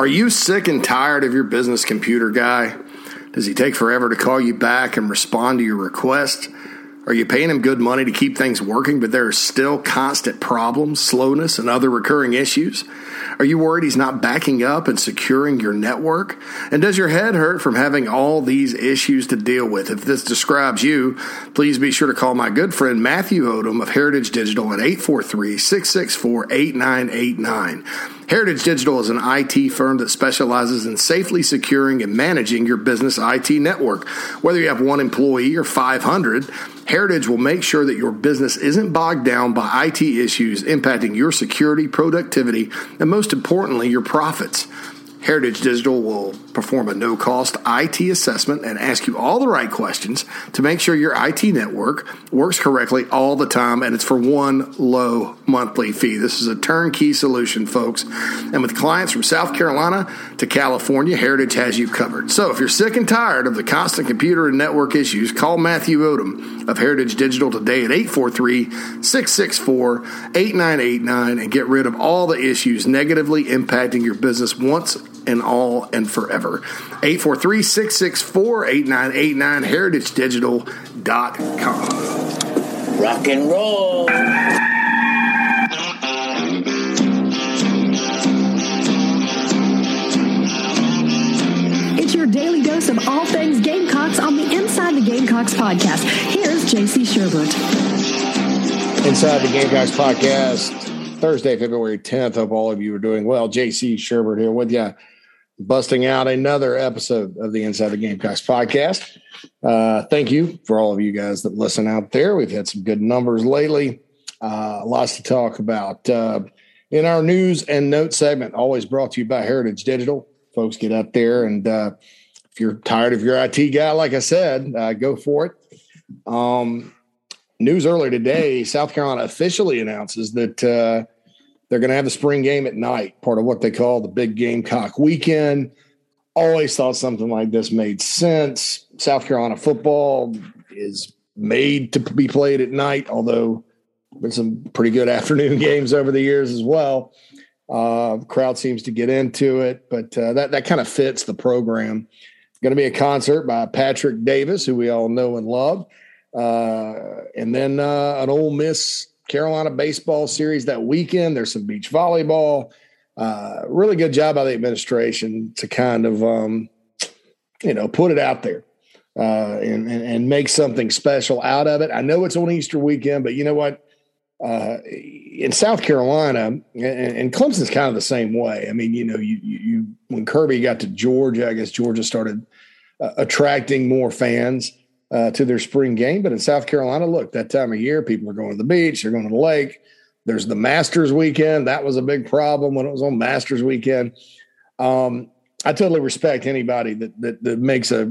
Are you sick and tired of your business computer guy? Does he take forever to call you back and respond to your request? Are you paying him good money to keep things working, but there are still constant problems, slowness, and other recurring issues? Are you worried he's not backing up and securing your network? And does your head hurt from having all these issues to deal with? If this describes you, please be sure to call my good friend Matthew Odom of Heritage Digital at 843 664 8989. Heritage Digital is an IT firm that specializes in safely securing and managing your business IT network. Whether you have one employee or 500, Heritage will make sure that your business isn't bogged down by IT issues impacting your security, productivity, and most importantly, your profits. Heritage Digital will perform a no cost IT assessment and ask you all the right questions to make sure your IT network works correctly all the time, and it's for one low monthly fee. This is a turnkey solution, folks. And with clients from South Carolina to California, Heritage has you covered. So if you're sick and tired of the constant computer and network issues, call Matthew Odom of Heritage Digital today at 843 664 8989 and get rid of all the issues negatively impacting your business once and all and forever. 843 664 8989 heritagedigital.com. Rock and roll. It's your daily dose of all things Gamecocks on the Inside the Gamecocks podcast. Here's JC Sherbert. Inside the Gamecocks podcast, Thursday, February 10th. Hope all of you are doing well. JC Sherbert here with you, busting out another episode of the Inside the Gamecocks podcast. Uh, thank you for all of you guys that listen out there. We've had some good numbers lately. Uh, lots to talk about. Uh, in our news and note segment, always brought to you by Heritage Digital. Folks, get up there and uh, if you're tired of your IT guy, like I said, uh, go for it. Um, news earlier today, South Carolina officially announces that uh, they're going to have the spring game at night, part of what they call the Big Gamecock Weekend. Always thought something like this made sense. South Carolina football is made to be played at night, although been some pretty good afternoon games over the years as well. Uh, crowd seems to get into it, but uh, that that kind of fits the program. Going to be a concert by Patrick Davis, who we all know and love, uh, and then uh, an Ole Miss Carolina baseball series that weekend. There's some beach volleyball. Uh, really good job by the administration to kind of um, you know put it out there uh, and, and and make something special out of it. I know it's on Easter weekend, but you know what? uh, in South Carolina, and, and, Clemson's kind of the same way. I mean, you know, you, you, when Kirby got to Georgia, I guess Georgia started uh, attracting more fans uh, to their spring game. But in South Carolina, look, that time of year, people are going to the beach, they're going to the lake. There's the Masters weekend. That was a big problem when it was on Masters weekend. Um, I totally respect anybody that, that that makes a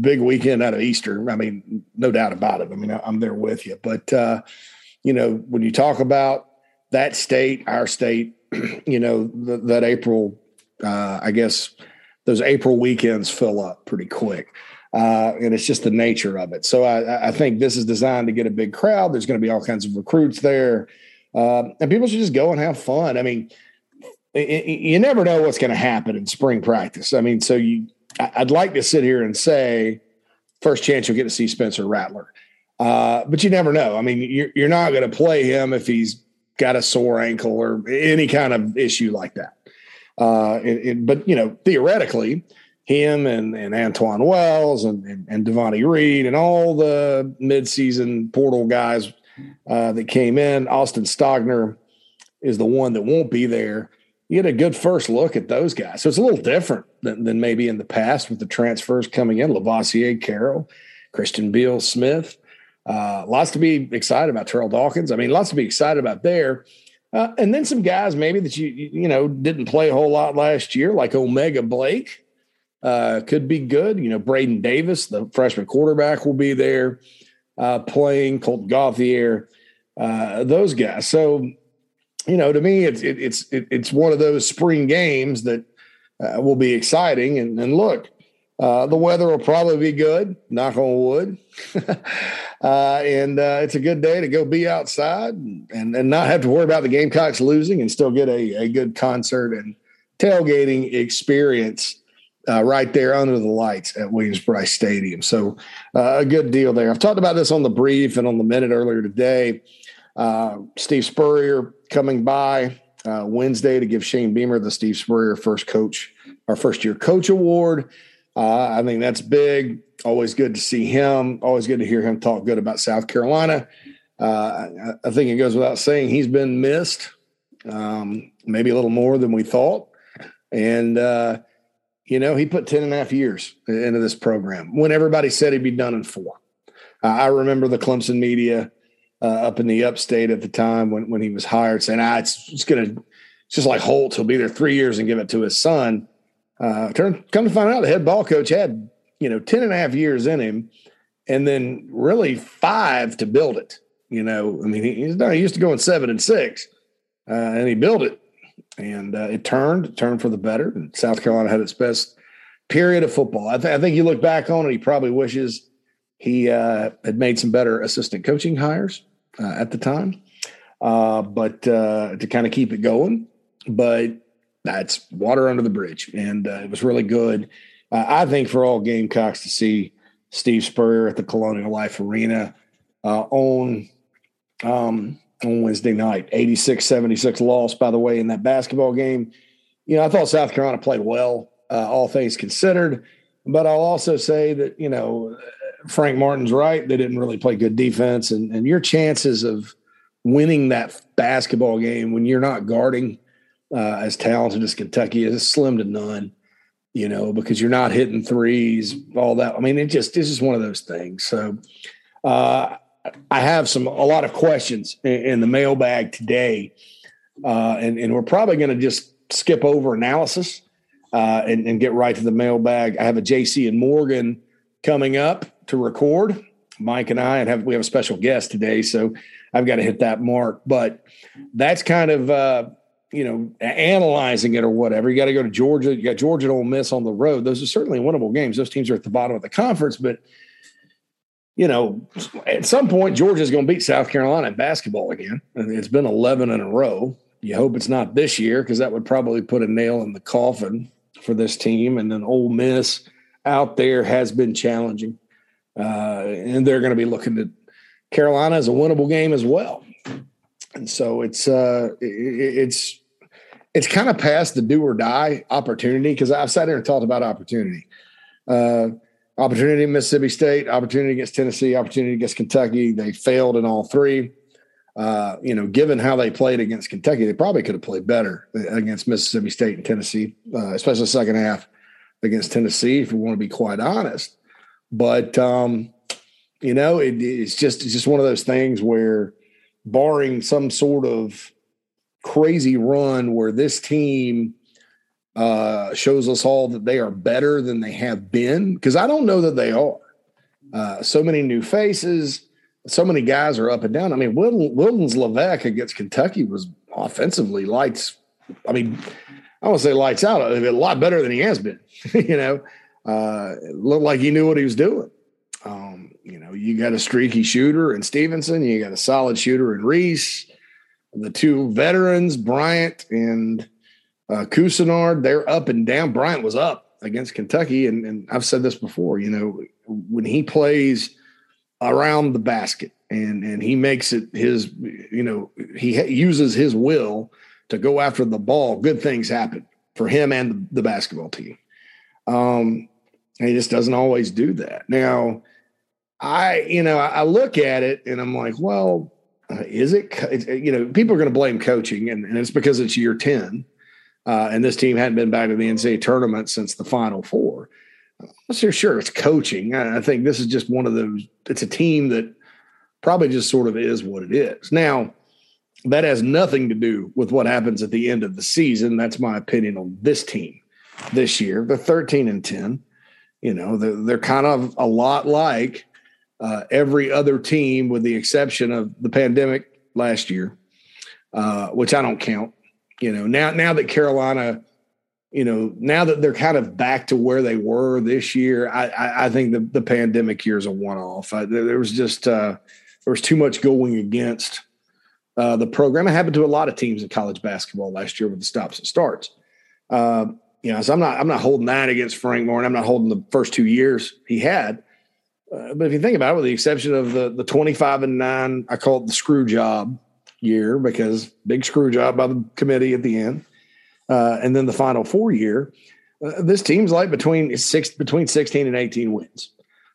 big weekend out of Easter. I mean, no doubt about it. I mean, I'm there with you, but uh, you know, when you talk about that state, our state, you know, that April, uh, I guess those April weekends fill up pretty quick. Uh, and it's just the nature of it. So I, I, think this is designed to get a big crowd. There's going to be all kinds of recruits there, uh, and people should just go and have fun. I mean, it, it, you never know what's going to happen in spring practice. I mean, so you, I'd like to sit here and say, first chance you'll get to see Spencer Rattler. Uh, but you never know. I mean, you're, you're not going to play him if he's got a sore ankle or any kind of issue like that. Uh, it, it, but you know, theoretically, him and, and Antwane Wells and, and, and Devonni Reed and all the midseason portal guys uh, that came in, Austin Stogner is the one that won't be there. You get a good first look at those guys. So it's a little different than, than maybe in the past with the transfers coming in, Lovasea Carroll, Christian Beal Smith. Uh, lots to be excited about. Terrell Dawkins. I mean, lots to be excited about there. Uh, and then some guys maybe that you you know didn't play a whole lot last year, like O'Mega Blake, uh, could be good. You know, Braden Davis, the freshman quarterback, will be there uh, playing. Colt Gauthier, uh, those guys. So, you know, to me, it's it, it's it, it's one of those spring games that uh, will be exciting. And, and look, uh, the weather will probably be good, knock on wood. uh, and uh, it's a good day to go be outside and, and not have to worry about the Gamecocks losing and still get a, a good concert and tailgating experience uh, right there under the lights at Williams-Brice Stadium. So uh, a good deal there. I've talked about this on the brief and on the minute earlier today. Uh, Steve Spurrier coming by uh, Wednesday to give Shane Beamer the Steve Spurrier first coach, our first year coach award. Uh, I think that's big. Always good to see him. Always good to hear him talk good about South Carolina. Uh, I, I think it goes without saying he's been missed, um, maybe a little more than we thought. And, uh, you know, he put 10 and a half years into this program when everybody said he'd be done in four. Uh, I remember the Clemson media uh, up in the upstate at the time when, when he was hired saying, ah, it's, it's going to, it's just like Holtz. He'll be there three years and give it to his son. Uh, turn, come to find out, the head ball coach had, you know, 10 and a half years in him and then really five to build it. You know, I mean, he, he's done, he used to go in seven and six uh, and he built it and uh, it turned, it turned for the better. And South Carolina had its best period of football. I, th- I think you look back on it, he probably wishes he uh, had made some better assistant coaching hires uh, at the time, uh, but uh, to kind of keep it going. But that's water under the bridge, and uh, it was really good. I think for all Gamecocks to see Steve Spurrier at the Colonial Life Arena on um, on Wednesday night, 86-76 loss, by the way, in that basketball game. You know, I thought South Carolina played well, all things considered. But I'll also say that, you know, Frank Martin's right. They didn't really play good defense, and and your chances of winning that basketball game when you're not guarding uh, as talented as Kentucky is slim to none. You know, because you're not hitting threes, all that. I mean, it just this is one of those things. So, uh, I have some a lot of questions in, in the mailbag today, uh, and and we're probably going to just skip over analysis uh, and, and get right to the mailbag. I have a JC and Morgan coming up to record. Mike and I, and have we have a special guest today, so I've got to hit that mark. But that's kind of uh, you know analyzing it or whatever. You got to go to Georgia. You got Georgia and Ole Miss on the road. Those are certainly winnable games. Those teams are at the bottom of the conference, but you know, at some point Georgia's going to beat South Carolina in basketball again. It's been 11 in a row. You hope it's not this year because that would probably put a nail in the coffin for this team. And then Ole Miss out there has been challenging. Uh, and they're going to be looking at Carolina as a winnable game as well. And so it's uh, it, it's it's kind of past the do or die opportunity because I've sat here and talked about opportunity. Uh, opportunity in Mississippi State, opportunity against Tennessee, opportunity against Kentucky. They failed in all three. Uh, you know, given how they played against Kentucky, they probably could have played better against Mississippi State and Tennessee, uh, especially the second half against Tennessee, if we want to be quite honest. But um, you know, it, it's just it's just one of those things where, barring some sort of crazy run where this team uh, shows us all that they are better than they have been, because I don't know that they are. Uh, so many new faces, so many guys are up and down. I mean, Wilton, Wildens Leveque against Kentucky was offensively lights. I mean, I want to say lights out, a lot better than he has been. you know, uh, looked like he knew what he was doing. Um, you know, you got a streaky shooter in Stevenson, you got a solid shooter in Reese. The two veterans, Bryant and uh, Couisnard, they're up and down. Bryant was up against Kentucky, and, and I've said this before. You know, when he plays around the basket and and he makes it his, you know, he uses his will to go after the ball. Good things happen for him and the, the basketball team. Um, he just doesn't always do that. Now, I, you know, I look at it and I'm like, well, uh, is it, you know, people are going to blame coaching and, and, it's because it's year 10. Uh, and this team hadn't been back to the NCAA tournament since the final four. I'm sure, it's coaching. I, think this is just one of those, it's a team that probably just sort of is what it is. Now, that has nothing to do with what happens at the end of the season. That's my opinion on this team this year. They're 13 and 10. You know, they're, they're kind of a lot like uh, every other team, with the exception of the pandemic last year, uh, which I don't count. You know, now now that Carolina, you know, now that they're kind of back to where they were this year, I, I, I think the, the pandemic year is a one off. There was just uh, there was too much going against uh, the program. It happened to a lot of teams in college basketball last year with the stops and starts. Uh, you know, so I'm not I'm not holding that against Frank Martin. I'm not holding the first two years he had. Uh, but if you think about it, with the exception of the the 25 and nine, I call it the screw job year because big screw job by the committee at the end, uh, and then the final four year. Uh, this team's like between six between 16 and 18 wins.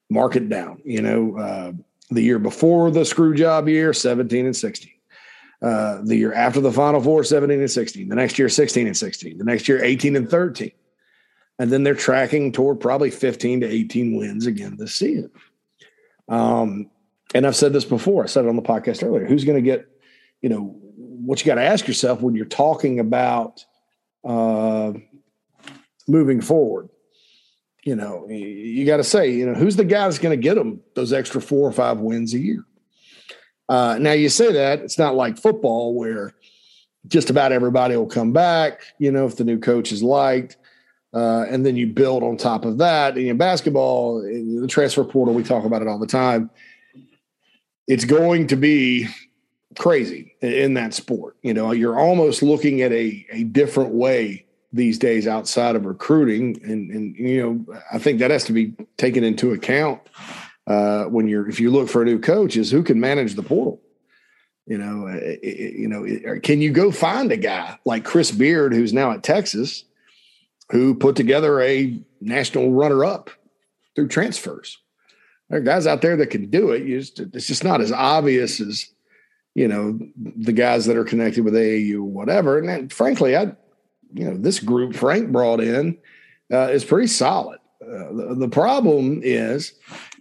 Mark it down. You know, uh, the year before the screw job year, 17 and 16. Uh, the year after the Final Four, 17 and 16. The next year, 16 and 16. The next year, 18 and 13. And then they're tracking toward probably 15 to 18 wins again this season. Um, and I've said this before. I said it on the podcast earlier. Who's going to get, you know, what you got to ask yourself when you're talking about uh, moving forward. You know, you got to say, you know, who's the guy that's going to get them those extra four or five wins a year? Uh, now you say that it's not like football where just about everybody will come back. You know, if the new coach is liked, uh, and then you build on top of that. And in basketball, in the transfer portal, we talk about it all the time. It's going to be crazy in that sport. You know, you're almost looking at a a different way these days outside of recruiting, and and you know, I think that has to be taken into account uh, when you're if you look for a new coach is who can manage the portal. You know, you know, can you go find a guy like Chris Beard, who's now at Texas, who put together a national runner-up through transfers? There are guys out there that can do it. Just, it's just not as obvious as you know the guys that are connected with AAU whatever. And then, frankly, I, you know, this group Frank brought in uh, is pretty solid. Uh, the, the, problem is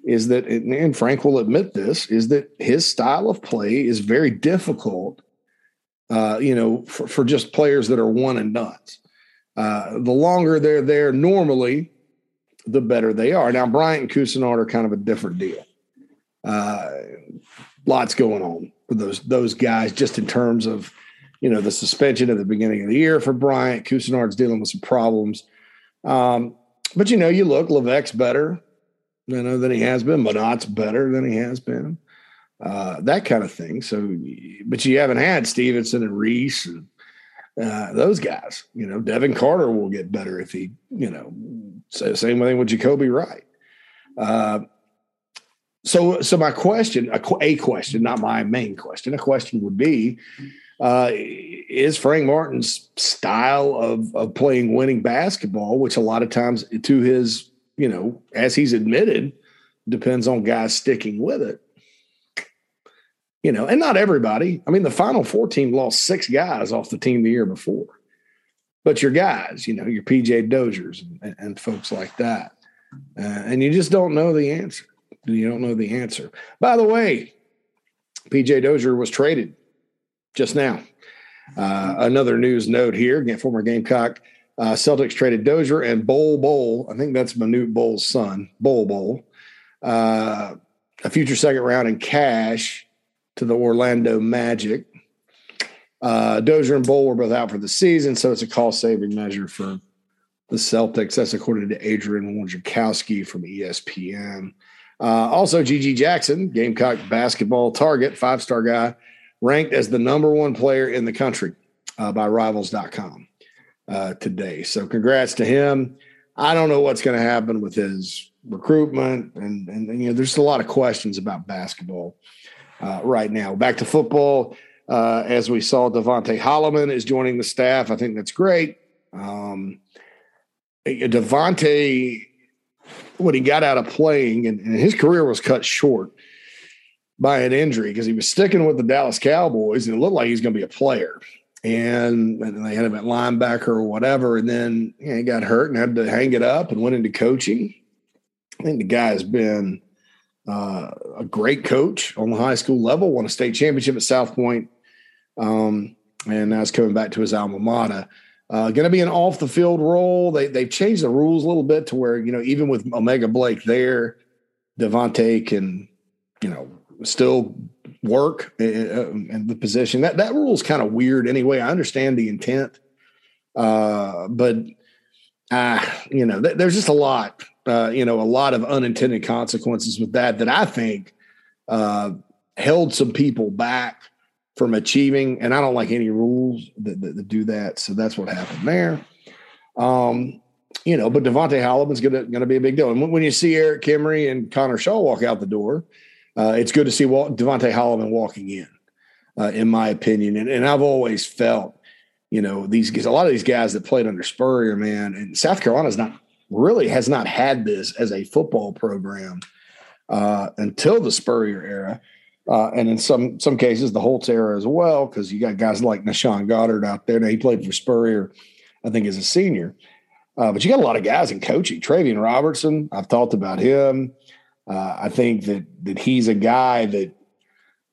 is that, and Frank will admit this, is that his style of play is very difficult, uh, you know, for, for, just players that are one and dones. Uh, the longer they're there normally, the better they are. Now, Bryant and Couisnard are kind of a different deal. Uh, lots going on those those guys, just in terms of, you know, the suspension at the beginning of the year for Bryant. Couisnard's dealing with some problems. Um, but you know, you look, Leveque's better you know, than he has been. Minot's better than he has been. Uh, that kind of thing. So, but you haven't had Stevenson and Reese and uh, those guys. You know, Devin Carter will get better if he, you know, same thing with Jacoby Wright. Uh, so, so my question, a, a, question, not my main question, a question would be: uh, Is Frank Martin's style of of playing winning basketball, which a lot of times to his you know, as he's admitted, depends on guys sticking with it. You know, and not everybody. I mean, the Final Four team lost six guys off the team the year before, but your guys, you know, your PJ Doziers and, and folks like that, uh, and you just don't know the answer. You don't know the answer. By the way, PJ Dozier was traded just now. Uh, another news note here, again, former Gamecock uh, Celtics traded Dozier and Bol Bol. I think that's Manute Bol's son, Bol Bol. Uh, a future second round in cash to the Orlando Magic. Uh, Dozier and Bol were both out for the season, so it's a cost saving measure for the Celtics. That's according to Adrian Wojnarowski from ESPN. Uh, also, GG Jackson, Gamecock basketball target, five star guy, ranked as the number one player in the country uh, by Rivals.com uh, today. So congrats to him. I don't know what's going to happen with his recruitment, and, and, and you know, there's a lot of questions about basketball uh, right now. Back to football, uh, as we saw, Devonte Holloman is joining the staff. I think that's great. Um, Devonte, when he got out of playing, and, and his career was cut short by an injury because he was sticking with the Dallas Cowboys, and it looked like he was going to be a player and, and they had him at linebacker or whatever. And then you know, he got hurt and had to hang it up and went into coaching. I think the guy has been uh, a great coach on the high school level, won a state championship at South Pointe, um, and now he's coming back to his alma mater. Uh, going to be an off the field role. They they've changed the rules a little bit to where you know even with O'Mega Blake there, Devonte can you know still work in the position. That that rule is kind of weird anyway. I understand the intent, uh, but uh, you know, th- there's just a lot, uh, you know, a lot of unintended consequences with that that I think uh, held some people back from achieving. And I don't like any rules that, that, that do that. So that's what happened there. Um, you know, but Devonte Holloman's gonna gonna be a big deal. And when, when you see Eric Kimrey and Connor Shaw walk out the door, uh, it's good to see Walt, Devonte walking in, uh, in my opinion. And, and I've always felt, you know, these a lot of these guys that played under Spurrier, man, and South Carolina's not really has not had this as a football program uh, until the Spurrier era. Uh, and in some some cases, the Holtz era as well, because you got guys like Nashawn Goddard out there. Now he played for Spurrier, I think, as a senior. Uh, but you got a lot of guys in coaching. Travian Robertson, I've talked about him. Uh, I think that that he's a guy that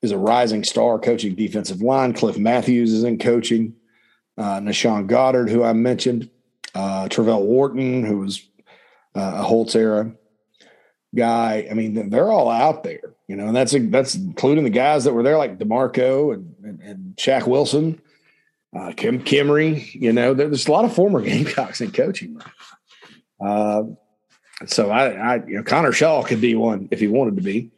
is a rising star coaching defensive line. Cliff Matthews is in coaching. Uh, Nashawn Goddard, who I mentioned, uh, Travelle Wharton, who was uh, a Holtz era guy. I mean, they're all out there, you know, and that's that's including the guys that were there, like Demarco and and, and Shaq Wilson, uh, Kim Kimrey. You know, there's a lot of former Gamecocks in coaching. Uh, so I, I, you know, Connor Shaw could be one if he wanted to be,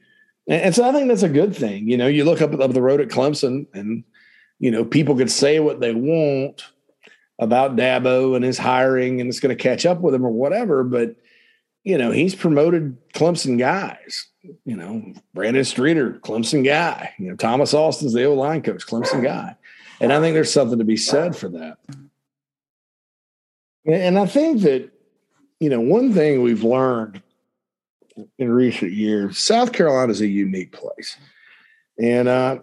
and, and so I think that's a good thing. You know, you look up, up the road at Clemson, and you know, people could say what they want about Dabo and his hiring, and it's going to catch up with him or whatever, but you know, he's promoted Clemson guys. You know, Brandon Streeter, Clemson guy. You know, Thomas Austin's the old line coach, Clemson guy. And I think there's something to be said for that. And I think that, you know, one thing we've learned in recent years, South Carolina is a unique place. And uh,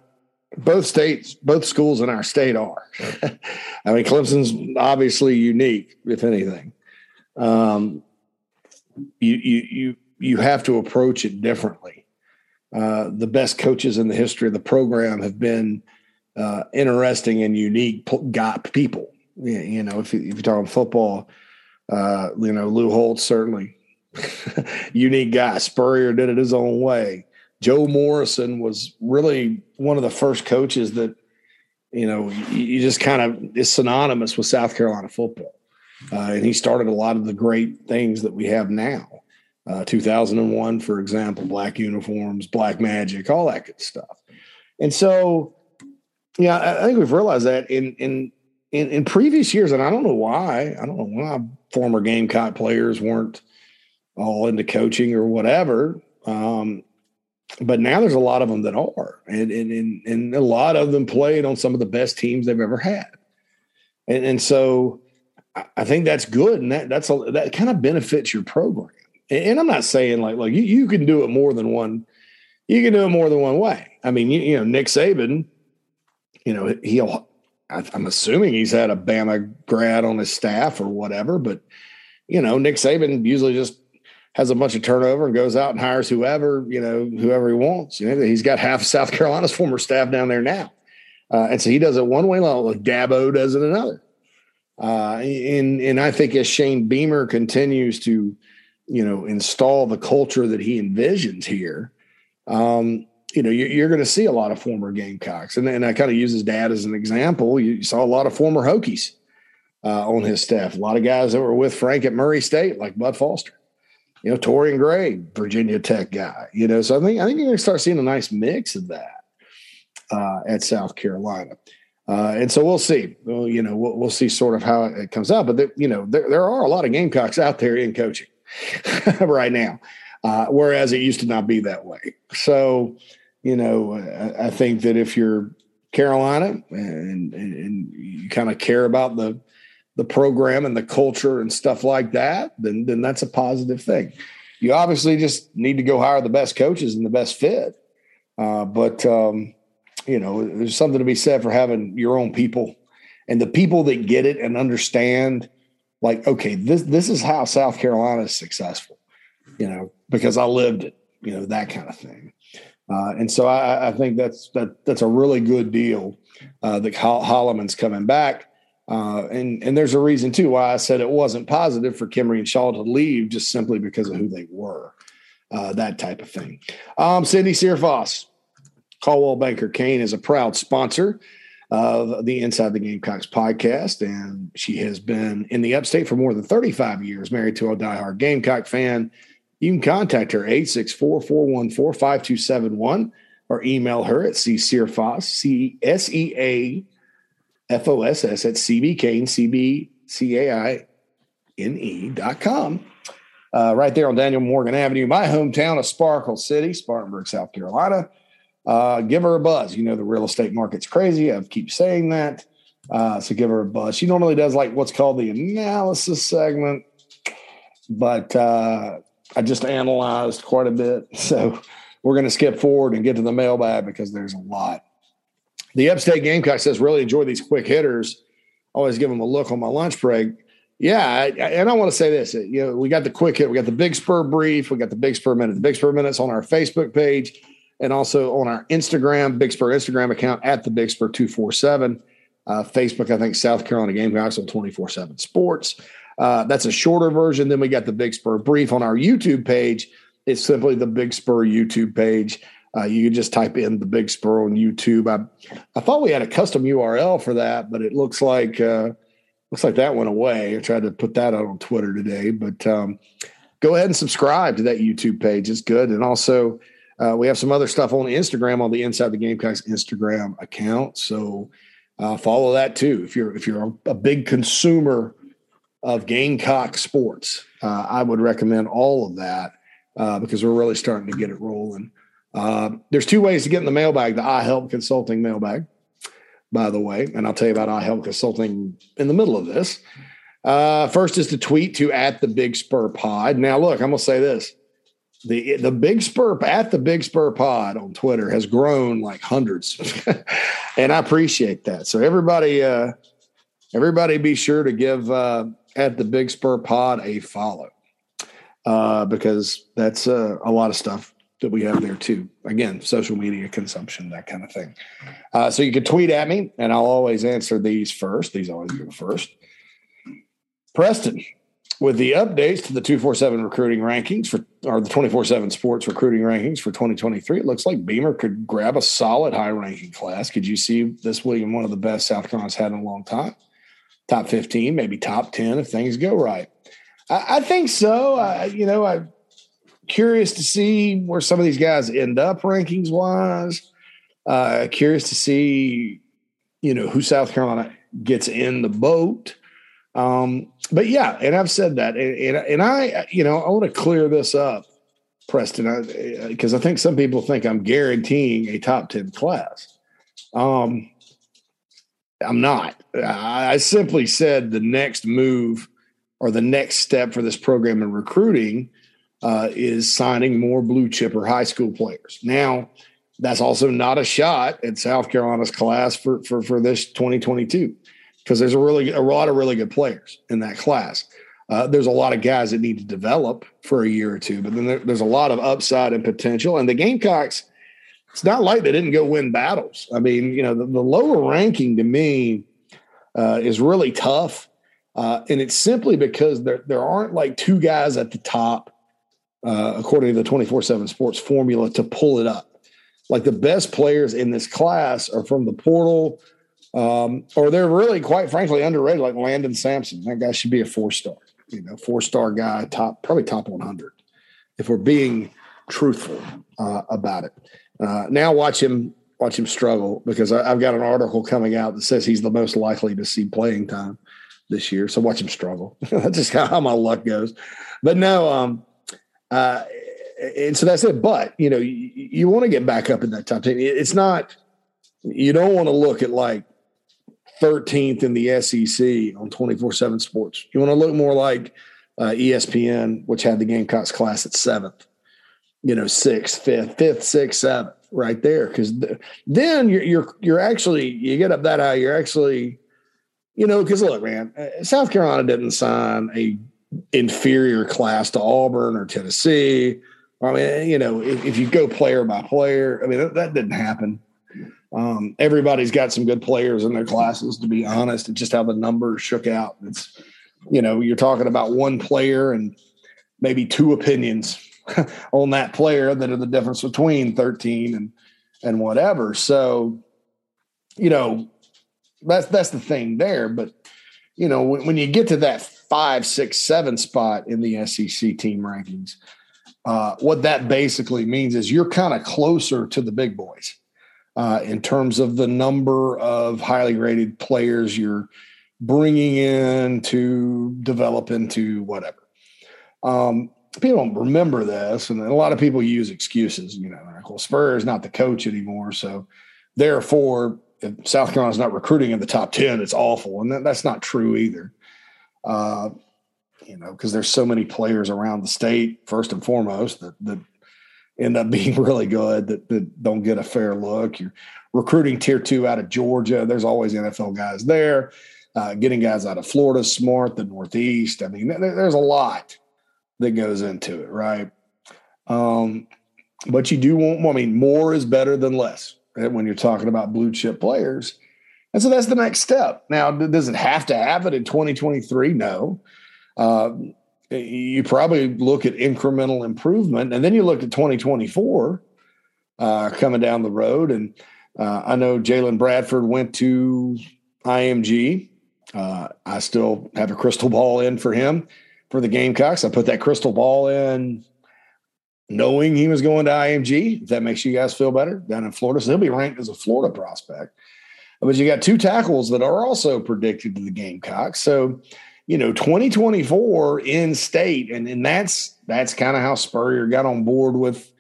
both states, both schools in our state are. I mean, Clemson's obviously unique, if anything. Um, you you you you have to approach it differently. Uh, the best coaches in the history of the program have been uh, interesting and unique got people. You know, if, you, if you're talking football, uh, you know Lou Holtz certainly unique guy. Spurrier did it his own way. Joe Morrison was really one of the first coaches that you know you just kind of is synonymous with South Carolina football. Uh, and he started a lot of the great things that we have now. Uh, 2001, for example, black uniforms, black magic, all that good stuff. And so, yeah, I think we've realized that in in in, in previous years, and I don't know why. I don't know why former Gamecock players weren't all into coaching or whatever. Um, but now there's a lot of them that are, and, and and and a lot of them played on some of the best teams they've ever had. And, and so I think that's good, and that that's a, that kind of benefits your program. And I'm not saying like like you, you can do it more than one. You can do it more than one way. I mean, you, you know, Nick Saban, you know, he'll. I'm assuming he's had a Bama grad on his staff or whatever, but you know, Nick Saban usually just has a bunch of turnover and goes out and hires whoever you know whoever he wants. You know, he's got half South Carolina's former staff down there now, uh, and so he does it one way, like Dabo does it another. Uh, and and I think as Shane Beamer continues to, you know, install the culture that he envisions here, um, you know, you're, you're going to see a lot of former Gamecocks, and, and I kind of use his dad as an example. You saw a lot of former Hokies uh, on his staff. A lot of guys that were with Frank at Murray State, like Bud Foster. You know, Torrian Gray, Virginia Tech guy. You know, so I think I think you're going to start seeing a nice mix of that uh, at South Carolina. Uh, and so we'll see. Well, you know, we'll, we'll, see sort of how it comes out. But there, you know, there, there are a lot of Gamecocks out there in coaching right now, uh, whereas it used to not be that way. So, you know, I, I think that if you're Carolina and, and, and you kind of care about the the program and the culture and stuff like that, then then that's a positive thing. You obviously just need to go hire the best coaches and the best fit. Uh, but um, you know, there's something to be said for having your own people and the people that get it and understand like, okay, this this is how South Carolina is successful, you know, because I lived it, you know, that kind of thing. Uh, and so I, I, think that's that that's a really good deal uh, that Holloman's coming back. Uh, and and there's a reason too why I said it wasn't positive for Kimrey and Shaw to leave just simply because of who they were, uh, that type of thing. Um, Cindy Searfoss, Coldwell Banker Caine is a proud sponsor of the Inside the Gamecocks podcast, and she has been in the upstate for more than 35 years, married to a diehard Gamecock fan. You can contact her 864 414 5271 or email her at csearfoss, C S E A F O S S at CB Caine, C B C A I ne.com. Uh, right there on Daniel Morgan Avenue, my hometown of Sparkle City, Spartanburg, South Carolina. Uh, give her a buzz. You know, the real estate market's crazy. I keep saying that. Uh, so give her a buzz. She normally does like what's called the analysis segment, but uh, I just analyzed quite a bit. So we're going to skip forward and get to the mailbag because there's a lot. The Upstate Gamecock says, really enjoy these quick hitters. Always give them a look on my lunch break. Yeah, I, and I want to say this. You know, we got the quick hit, we got the Big Spur brief, we got the Big Spur minute. The Big Spur minutes on our Facebook page and also on our Instagram, Big Spur Instagram account at the Big Spur two four seven. Uh, Facebook, I think South Carolina Gamecocks on twenty four seven Sports. Uh, that's a shorter version. Then we got the Big Spur brief on our YouTube page. It's simply the Big Spur YouTube page. Uh, you can just type in the Big Spur on YouTube. I I thought we had a custom URL for that, but it looks like uh, looks like that went away. I tried to put that out on Twitter today, but um, go ahead and subscribe to that YouTube page. It's good, and also uh, we have some other stuff on Instagram on the Inside the Gamecocks Instagram account. So uh, follow that too. If you're if you're a, big consumer of Gamecock sports, uh, I would recommend all of that uh, because we're really starting to get it rolling. Uh, there's two ways to get in the mailbag: the I Help Consulting mailbag, by the way, and I'll tell you about I Help Consulting in the middle of this. Uh, first is to tweet to at the Big Spur Pod. Now, look, I'm gonna say this: the the Big Spur at the Big Spur Pod on Twitter has grown like hundreds, and I appreciate that. So everybody, uh, everybody, be sure to give uh, at the Big Spur Pod a follow uh, because that's uh, a lot of stuff that we have there too. Again, social media consumption, that kind of thing. Uh, so you can tweet at me, and I'll always answer these first. These always go first. Preston, with the updates to the 247 recruiting rankings for or the 24/7 sports recruiting rankings for 2023 it looks like beamer could grab a solid high ranking class. Could you see this william one of the best south carolina's had in a long time? Top 15 maybe top 10 if things go right. I, I think so. I, you know i'm curious to see where some of these guys end up rankings wise. Uh, curious to see you know who south carolina gets in the boat um, but yeah, and I've said that, and, and, and I, you know, I want to clear this up, Preston, because I, I, think some people think I'm guaranteeing a top ten class. Um, I'm not. I, I simply said the next move or the next step for this program in recruiting uh, is signing more blue chip or high school players. Now, that's also not a shot at South Carolina's class for for for this 2022 because there's a really a lot of really good players in that class. Uh, there's a lot of guys that need to develop for a year or two, but then there, there's a lot of upside and potential. And the Gamecocks, it's not like they didn't go win battles. I mean, you know, the, the lower ranking to me uh, is really tough, uh, and it's simply because there there aren't like two guys at the top, uh, according to the twenty four seven Sports formula, to pull it up. Like the best players in this class are from the portal um, or they're really, quite frankly, underrated, like Landon Sampson. That guy should be a four star, you know, four star guy, top, probably top 100, if we're being truthful uh, about it. Uh, now watch him watch him struggle because I, have got an article coming out that says he's the most likely to see playing time this year. So watch him struggle. that's just how my luck goes. But no, um, uh, and so that's it. But you know, you, you want to get back up in that top ten. It's not. You don't want to look at like 13th in the SEC on 24 7 sports. You want to look more like uh, ESPN, which had the Gamecocks class at seventh, you know, sixth, fifth, fifth, sixth, seventh, right there. Because th- then you're, you're, you're actually, you get up that high, you're actually, you know, because look, man, uh, South Carolina didn't sign a inferior class to Auburn or Tennessee. I mean, you know, if, if you go player by player, I mean, that, that didn't happen. Um, everybody's got some good players in their classes, to be honest. It's just how the numbers shook out. It's, you know, you're talking about one player and maybe two opinions on that player that are the difference between 13 and and whatever. So, you know, that's that's the thing there. But you know, when, when you get to that five, six, seven spot in the SEC team rankings, uh, what that basically means is you're kind of closer to the big boys uh, in terms of the number of highly rated players you're bringing in to develop into whatever. Um, people don't remember this, and a lot of people use excuses. You know, like, well, Spurrier is not the coach anymore, so therefore, if South Carolina's not recruiting in the top ten, it's awful, and that, that's not true either. Uh, you know, because there's so many players around the state, first and foremost, that, that end up being really good that, that don't get a fair look. You're recruiting tier two out of Georgia. There's always NFL guys there. Uh, getting guys out of Florida, smart, the Northeast. I mean, there, there's a lot that goes into it, right? Um, but you do want, I mean, more is better than less right? when you're talking about blue chip players. And so that's the next step. Now, does it have to happen in 2023? No. Uh, you probably look at incremental improvement, and then you look at 2024 uh, coming down the road. And uh, I know Jalen Bradford went to IMG. Uh, I still have a crystal ball in for him for the Gamecocks. I put that crystal ball in knowing he was going to IMG. If that makes you guys feel better down in Florida. So he'll be ranked as a Florida prospect. But you got two tackles that are also predicted to the Gamecocks. So, you know, 2024 in state, and, and that's that's kind of how Spurrier got on board with,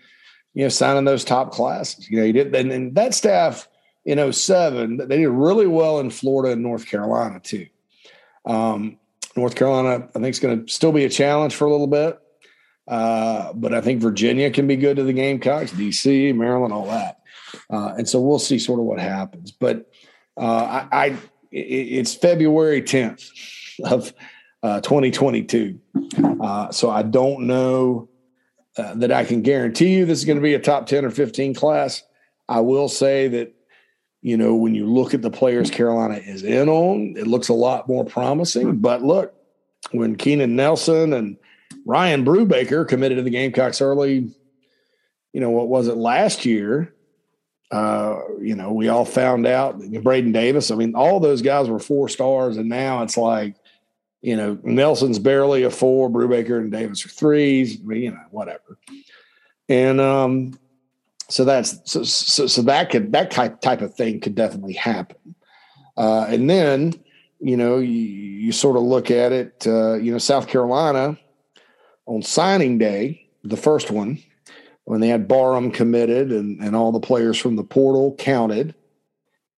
you know, signing those top classes. You know, he did, and, and that staff in 07, they did really well in Florida and North Carolina too. Um, North Carolina, I think, is going to still be a challenge for a little bit. Uh, but I think Virginia can be good to the Gamecocks, DC, Maryland, all that. Uh, and so we'll see sort of what happens. But uh, I, I, it's February 10th of uh, 2022. Uh, so I don't know uh, that I can guarantee you this is going to be a top 10 or 15 class. I will say that you know, when you look at the players Carolina is in on, it looks a lot more promising. But look, when Keenan Nelson and Ryan Brubaker committed to the Gamecocks early, you know, what was it last year? Uh, you know, we all found out Braden Davis. I mean, all those guys were four stars, and now it's like, you know, Nelson's barely a four, Brubaker and Davis are threes, you know, whatever. And um, so that's so, so, so that could that type type of thing could definitely happen. Uh, and then you know you, you sort of look at it. Uh, you know, South Carolina on signing day, the first one when they had Barham committed and and all the players from the portal counted.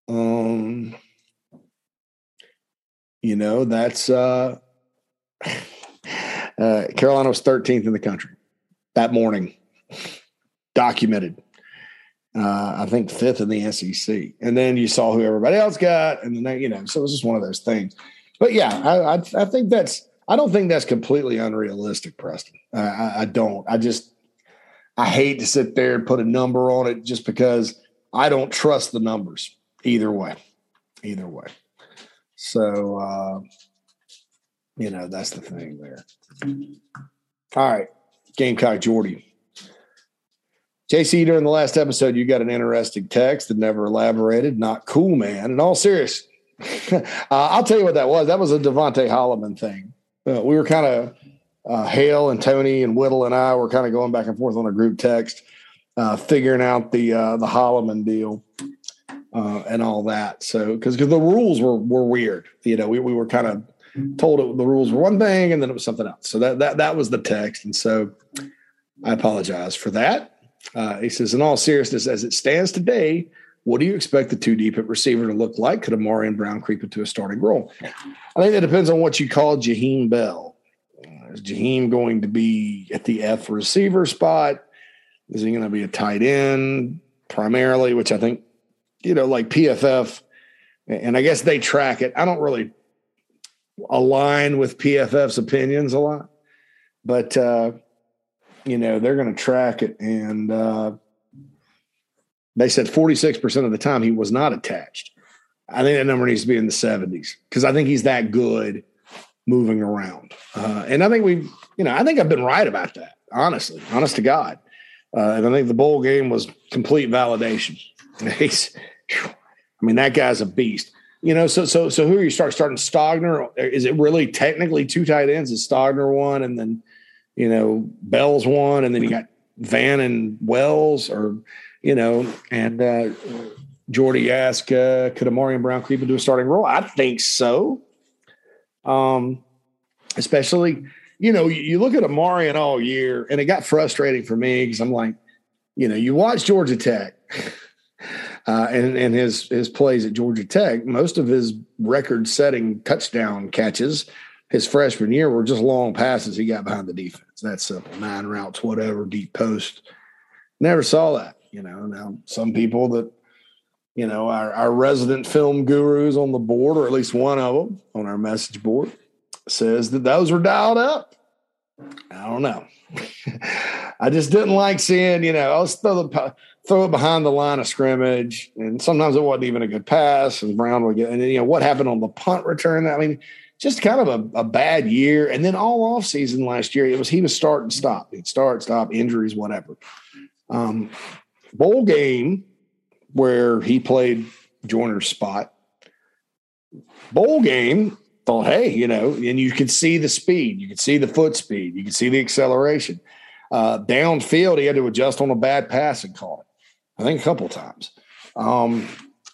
Um, you know that's uh, uh, Carolina was 13th in the country that morning, documented uh, I think fifth in the SEC. And then you saw who everybody else got, and then you know, so it was just one of those things. But yeah, I, I, I think that's I don't think that's completely unrealistic, Preston. I, I don't. I just I hate to sit there and put a number on it just because I don't trust the numbers either way. Either way. So uh, you know, that's the thing there. All right. Gamecock Jordy. JC, during the last episode, you got an interesting text that never elaborated. Not cool, man. In all serious, uh, I'll tell you what that was. That was a Devonte Holloman thing. Uh, we were kind of uh, Hale and Tony and Whittle and I were kind of going back and forth on a group text, uh, figuring out the uh, the Holloman deal uh, and all that. So because the rules were were weird, you know, we we were kind of told it, the rules were one thing and then it was something else. So that that that was the text, and so I apologize for that. Uh, he says, in all seriousness, as it stands today, what do you expect the two deep at receiver to look like? Could Ahmarean Brown creep into a starting role? I think it depends on what you call Jaheim Bell. Uh, is Jaheim going to be at the F receiver spot? Is he going to be a tight end primarily, which I think, you know, like PFF, and I guess they track it. I don't really align with PFF's opinions a lot, but uh, you know, they're going to track it. And uh, they said 46% of the time he was not attached. I think that number needs to be in the 70s because I think he's that good moving around. Uh, and I think we, you know, I think I've been right about that, honestly, honest to God. Uh, and I think the bowl game was complete validation. He's, I mean, that guy's a beast. You know, so so so who are you start starting Stogner? Is it really technically two tight ends? Is Stogner one, and then you know, Bell's one, and then you got Vann and Wells, or you know, and uh, Jordy asked, uh, could Ahmarean Brown creep into a starting role? I think so. Um, especially, you know, you, you look at Ahmarean all year, and it got frustrating for me because I'm like, you know, you watch Georgia Tech. Uh, and and his his plays at Georgia Tech, most of his record-setting touchdown catches his freshman year were just long passes he got behind the defense. That's simple, nine routes, whatever, deep post. Never saw that. You know, now some people that you know our, our resident film gurus on the board, or at least one of them on our message board, says that those were dialed up. I don't know. I just didn't like seeing, you know, I was throw the throw it behind the line of scrimmage, and sometimes it wasn't even a good pass, and Brown would get, and then, you know what happened on the punt return. I mean, just kind of a, a bad year, and then all off season last year, it was he was start and stop, he'd start stop injuries, whatever. Um, bowl game where he played Joyner's spot. Bowl game, thought, hey, you know, and you could see the speed, you could see the foot speed, you could see the acceleration. Uh, downfield, he had to adjust on a bad pass and call it. I think a couple times. Um,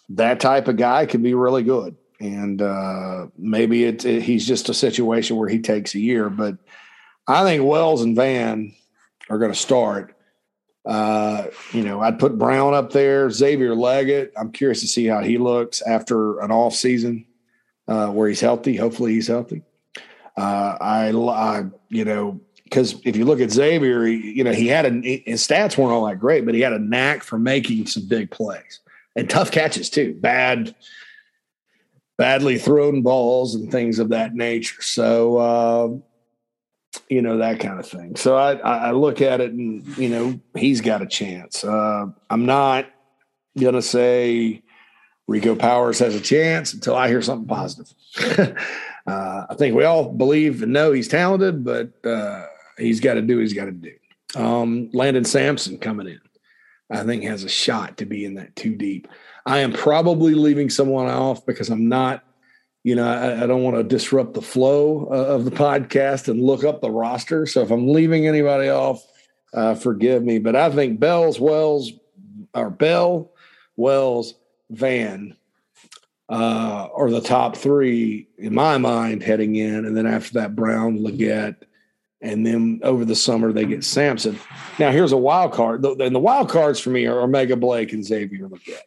that type of guy can be really good, and uh, maybe it, he's just a situation where he takes a year. But I think Wells and Vann are going to start. Uh, you know, I'd put Brown up there, Xavier Legette. I'm curious to see how he looks after an off season uh, where he's healthy. Hopefully, he's healthy. Uh, I, I, you know, because if you look at Xavier, you know, he had a his stats weren't all that great, but he had a knack for making some big plays and tough catches too. Bad, badly thrown balls and things of that nature. So, uh, you know that kind of thing. So I, I look at it and you know he's got a chance. Uh, I'm not gonna say Rico Powers has a chance until I hear something positive. uh, I think we all believe and know he's talented, but uh, he's got to do he's got to do. Um, Landon Sampson coming in, I think has a shot to be in that too deep. I am probably leaving someone off because I'm not you know, I, I don't want to disrupt the flow uh, of the podcast and look up the roster. So if I'm leaving anybody off, uh, forgive me. But I think Bell's Wells or Bell, Wells, Vann uh, are the top three in my mind heading in, and then after that, Brown, Legette, and then over the summer they get Sampson. Now here's a wild card, and the wild cards for me are O'Mega Blake and Xavier Legette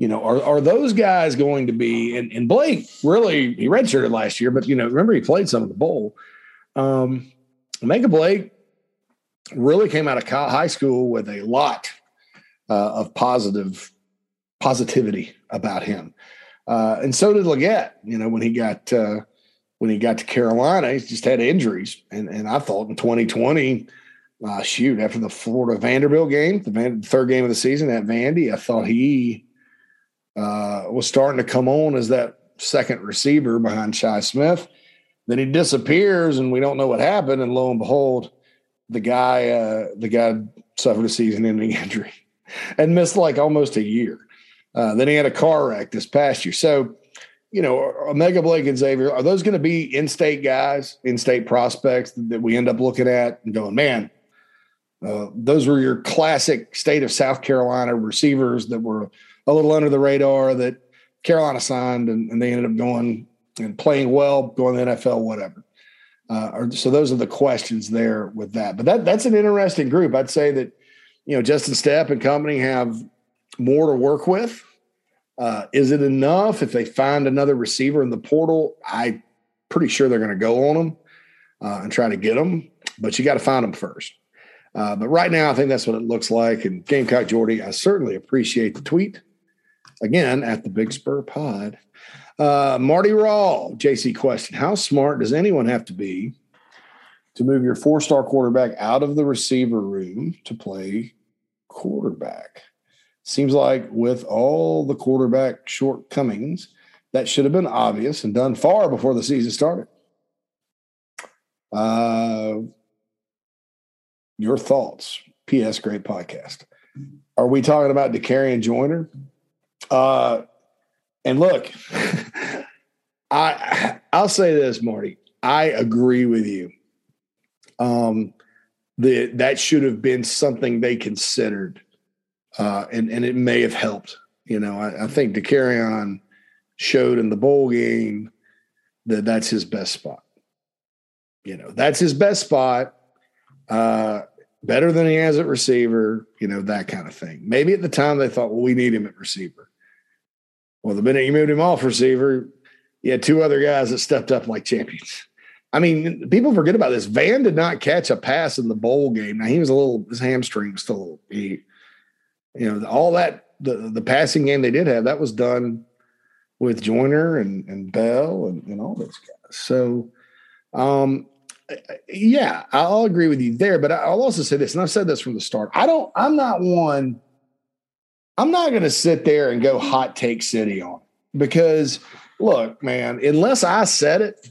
you know, are, are those guys going to be, and, and Blake really, he redshirted last year, but, you know, remember he played some of the bowl. Um, Mega Blake really came out of high school with a lot uh, of positive positivity about him. Uh, and so did Legette, you know, when he got, uh, when he got to Carolina, he just had injuries. And, and I thought in 2020, uh, shoot, after the Florida Vanderbilt game, the Van, third game of the season at Vandy, I thought he uh, was starting to come on as that second receiver behind Shi Smith. Then he disappears, and we don't know what happened. And lo and behold, the guy uh, the guy suffered a season-ending injury and missed like almost a year. Uh, then he had a car wreck this past year. So, you know, O'Mega Blake and Xavier are those going to be in-state guys, in-state prospects that we end up looking at and going, man, uh, those were your classic state of South Carolina receivers that were a little under the radar that Carolina signed and, and they ended up going and playing well, going to the NFL, whatever. Uh, or, so those are the questions there with that. But that that's an interesting group. I'd say that you know Justin Stepp and company have more to work with. Uh, is it enough if they find another receiver in the portal? I'm pretty sure they're going to go on them uh, and try to get them, but you got to find them first. Uh, but right now, I think that's what it looks like. And Gamecock Jordy, I certainly appreciate the tweet again at the Big Spur Pod. Uh, Marty Raw, JC question How smart does anyone have to be to move your four star quarterback out of the receiver room to play quarterback? Seems like with all the quarterback shortcomings, that should have been obvious and done far before the season started. Uh, your thoughts. P.S. Great podcast. Are we talking about Dakereon Joyner? Uh, and look, I I'll say this, Marty. I agree with you. Um, the that should have been something they considered, uh, and and it may have helped. You know, I, I think Dakereon showed in the bowl game that that's his best spot. You know, that's his best spot. Uh, better than he has at receiver, you know, that kind of thing. Maybe at the time they thought, well, we need him at receiver. Well, the minute you moved him off receiver, you had two other guys that stepped up like champions. I mean, people forget about this. Vann did not catch a pass in the bowl game. Now he was a little his hamstring was still he, you know, all that the the passing game they did have, that was done with Joyner and, and Bell and, and all those guys. So um yeah, I'll agree with you there, but I'll also say this, and I've said this from the start. I don't, I'm not one, I'm not going to sit there and go hot take city on because look, man, unless I said it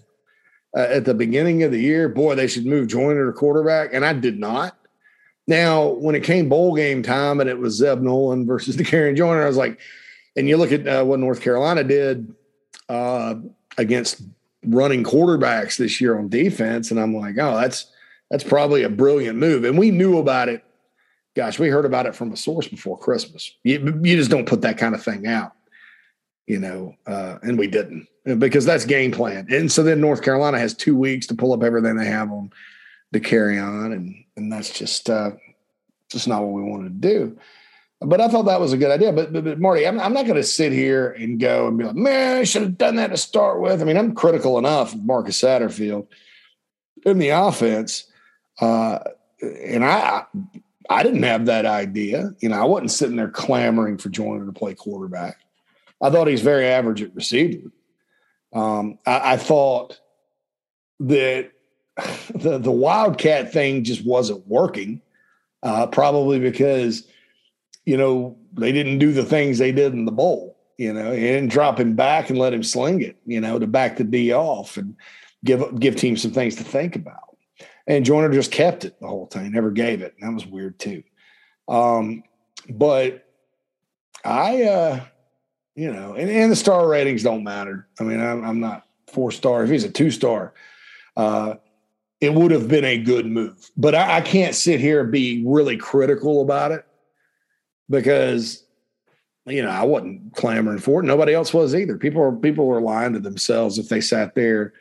uh, at the beginning of the year, boy, they should move Joyner to quarterback, and I did not. Now, when it came bowl game time and it was Zeb Noland versus Dakereon Joyner, I was like, and you look at uh, what North Carolina did uh, against running quarterbacks this year on defense, and I'm like, oh, that's that's probably a brilliant move. And we knew about it. Gosh, we heard about it from a source before Christmas. You, you just don't put that kind of thing out, you know, uh, and we didn't because that's game plan. And so then North Carolina has two weeks to pull up everything they have on Dakereon, and and that's just uh, just not what we wanted to do. But I thought that was a good idea. But, but, but Marty, I'm, I'm not going to sit here and go and be like, man, I should have done that to start with. I mean, I'm critical enough of Marcus Satterfield in the offense. Uh, and I, I didn't have that idea. You know, I wasn't sitting there clamoring for Joyner to play quarterback. I thought he's very average at receiver. Um, I, I thought that the the Wildcat thing just wasn't working, uh, probably because – you know, they didn't do the things they did in the bowl. You know, didn't drop him back and let him sling it, you know, to back the D off and give give teams some things to think about. And Joyner just kept it the whole time, never gave it. And that was weird too. Um, but I, uh, you know, and, and the star ratings don't matter. I mean, I'm, I'm not four star. If he's a two star, uh, it would have been a good move. But I, I, can't sit here and be really critical about it because you know I wasn't clamoring for it. Nobody else was either. People were people were lying to themselves if they sat there,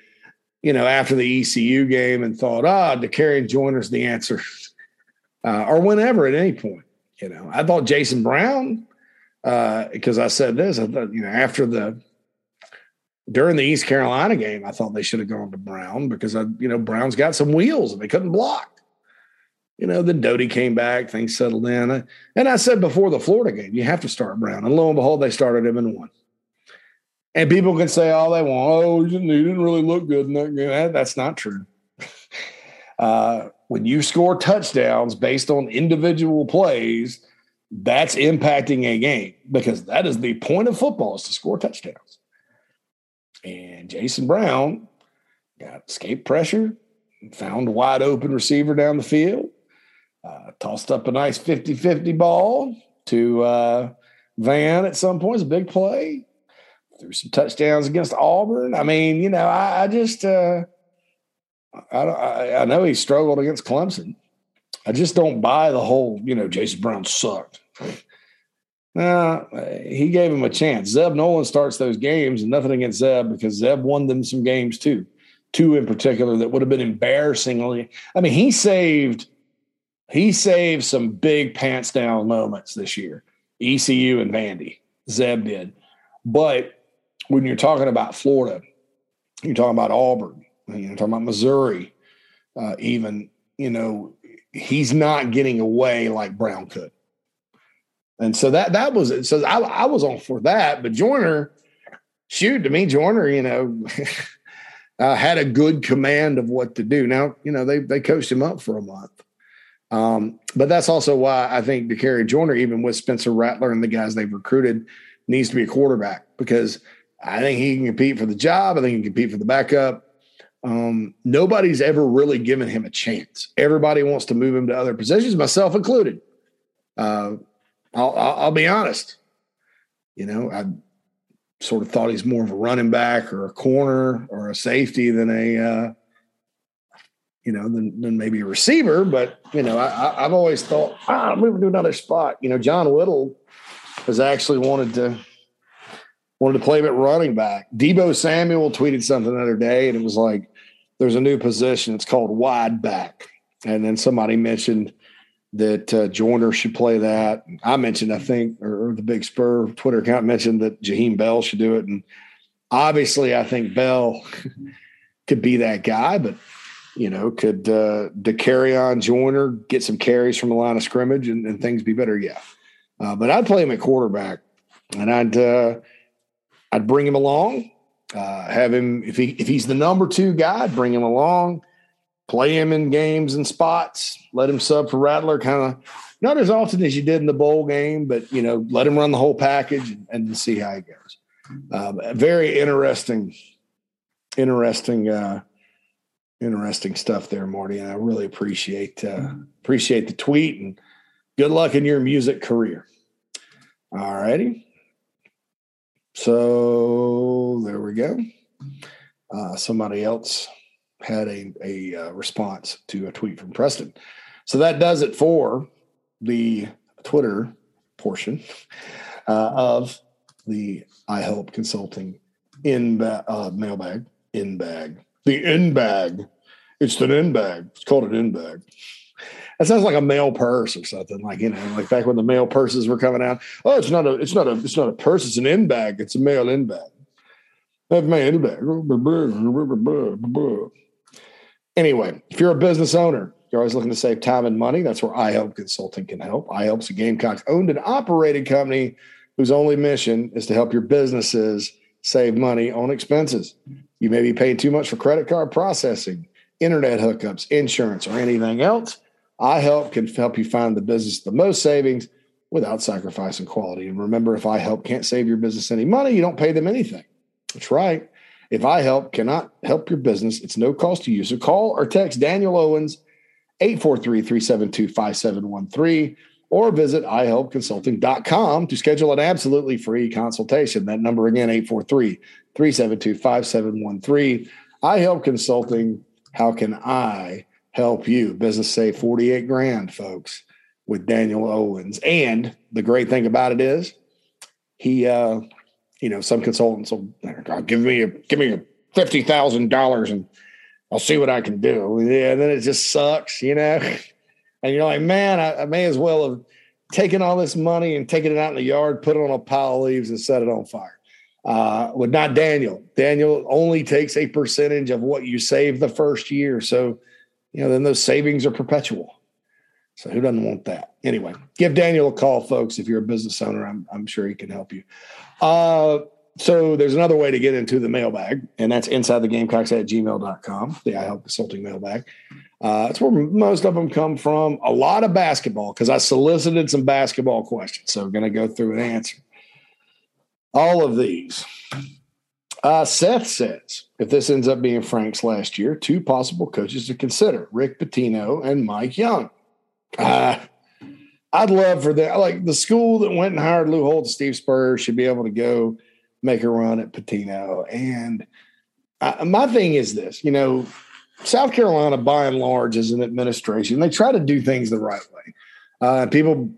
you know, after the ECU game and thought, ah, oh, Dakereon Joyner's the answer, uh, or whenever at any point. You know, I thought Jason Brown because uh, I said this. I thought you know after the during the East Carolina game, I thought they should have gone to Brown because I, you know, Brown's got some wheels and they couldn't block you know, then Doty came back, things settled in. And I said before the Florida game, you have to start Brown. And lo and behold, they started him and won. And people can say all they want. Oh, he didn't, really look good in that game. That's not true. uh, when you score touchdowns based on individual plays, that's impacting a game because that is the point of football is to score touchdowns. And Jason Brown got escape pressure, found a wide open receiver down the field, uh, tossed up a nice 50 50 ball to uh, Vann at some point. It's a big play. Threw some touchdowns against Auburn. I mean, you know, I, I just, uh, I, I, I know he struggled against Clemson. I just don't buy the whole, you know, Jason Brown sucked. Nah, he gave him a chance. Zeb Noland starts those games, and nothing against Zeb because Zeb won them some games too. Two in particular that would have been embarrassingly. I mean, he saved he saved some big pants down moments this year. ECU and Vandy, Zeb did. But when you're talking about Florida, you're talking about Auburn, you're talking about Missouri, uh, even, you know, he's not getting away like Brown could. And so that that was it. So I, I was on for that, but Joyner, shoot, to me, Joyner, you know, uh, had a good command of what to do. Now, you know, they they coached him up for a month. Um, but that's also why I think Dakereon Joyner, even with Spencer Rattler and the guys they've recruited, needs to be a quarterback because I think he can compete for the job. I think he can compete for the backup. Um, nobody's ever really given him a chance. Everybody wants to move him to other positions, myself included. Uh, I'll, I'll, I'll, be honest. You know, I sort of thought he's more of a running back or a corner or a safety than a uh, you know, than, than maybe a receiver. But, you know, I, have always thought, ah, I'm moving to another spot. You know, John Whittle has actually wanted to wanted to play him at running back. Deebo Samuel tweeted something the other day, and it was like, "There's a new position. It's called wide back." And then somebody mentioned that uh, Joyner should play that. I mentioned, I think, or, or, the Big Spur Twitter account mentioned that Jaheim Bell should do it. And obviously, I think Bell could be that guy, but you know, could uh, on Joyner get some carries from the line of scrimmage and, and things be better? Yeah, uh, but I'd play him at quarterback, and I'd uh, I'd bring him along, uh, have him if he if he's the number two guy, I'd bring him along play him in games and spots, let him sub for Rattler, kind of not as often as you did in the bowl game, but you know, let him run the whole package and, and see how he goes. Um, very interesting, interesting, uh, interesting stuff there, Morty. And I really appreciate uh, appreciate the tweet and good luck in your music career. All righty. So there we go. Uh, somebody else had a, a uh, response to a tweet from Preston. So that does it for the Twitter portion uh, of the iHelp Consulting in ba- uh, mailbag, in bag, the in bag. It's an in bag. It's called an in bag. That sounds like a mail purse or something. Like you know, like back when the mail purses were coming out. Oh, it's not a, it's not a, it's not a purse. It's an in bag. It's a mail in bag. That's my in bag. Anyway, if you're a business owner, you're always looking to save time and money. That's where iHelp Consulting can help. iHelp's a Gamecocks owned and operated company whose only mission is to help your businesses save money on expenses. You may be paying too much for credit card processing, internet hookups, insurance, or anything else. iHelp can help you find the business the most savings without sacrificing quality. And remember, if iHelp can't save your business any money, you don't pay them anything. That's right. If I help cannot help your business, it's no cost to you. So call or text Daniel Owens 843-372-5713 or visit ihelpconsulting.com to schedule an absolutely free consultation. That number again 843-372-5713. I help consulting. How can I help you? Business save 48 grand, folks, with Daniel Owens. And the great thing about it is he uh you know, some consultants will give me a give me a fifty thousand dollars and I'll see what I can do. Yeah, and then it just sucks, you know. And you're like, man, I, I, may as well have taken all this money and taken it out in the yard, put it on a pile of leaves, and set it on fire. Uh, with not Daniel. Daniel only takes a percentage of what you save the first year, so you know then those savings are perpetual. So who doesn't want that? Anyway, give Daniel a call, folks. If you're a business owner, I'm, I'm sure he can help you. Uh, so there's another way to get into the mailbag, and that's inside the gamecocks at gmail.com, the iHelp Consulting mailbag. Uh, that's where most of them come from. A lot of basketball, because I solicited some basketball questions. So I'm going to go through and answer all of these. Uh, Seth says, if this ends up being Frank's last year, two possible coaches to consider Rick Pitino and Mike Young. Uh, I'd love for that. Like the school that went and hired Lou Holtz, Steve Spurrier should be able to go make a run at Pitino. And I, my thing is this, you know, South Carolina, by and large, is an administration, they try to do things the right way. Uh, people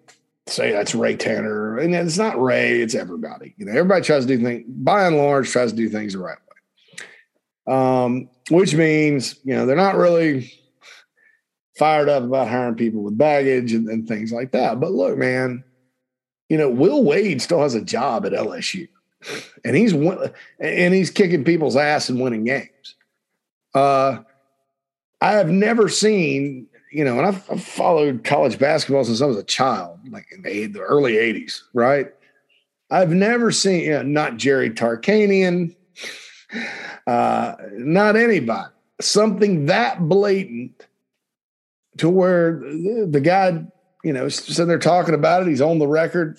say that's Ray Tanner, and it's not Ray; it's everybody. You know, everybody tries to do things. By and large, tries to do things the right way. Um, which means, you know, they're not really fired up about hiring people with baggage and, and things like that. But look, man, you know, Will Wade still has a job at LSU, and he's and he's kicking people's ass and winning games. Uh, I have never seen, you know, and I've, I've, followed college basketball since I was a child, like in the, the early '80s, right? I've never seen, you know, not Jerry Tarkanian, uh, not anybody, something that blatant to where the guy, you know, sitting there talking about it. He's on the record,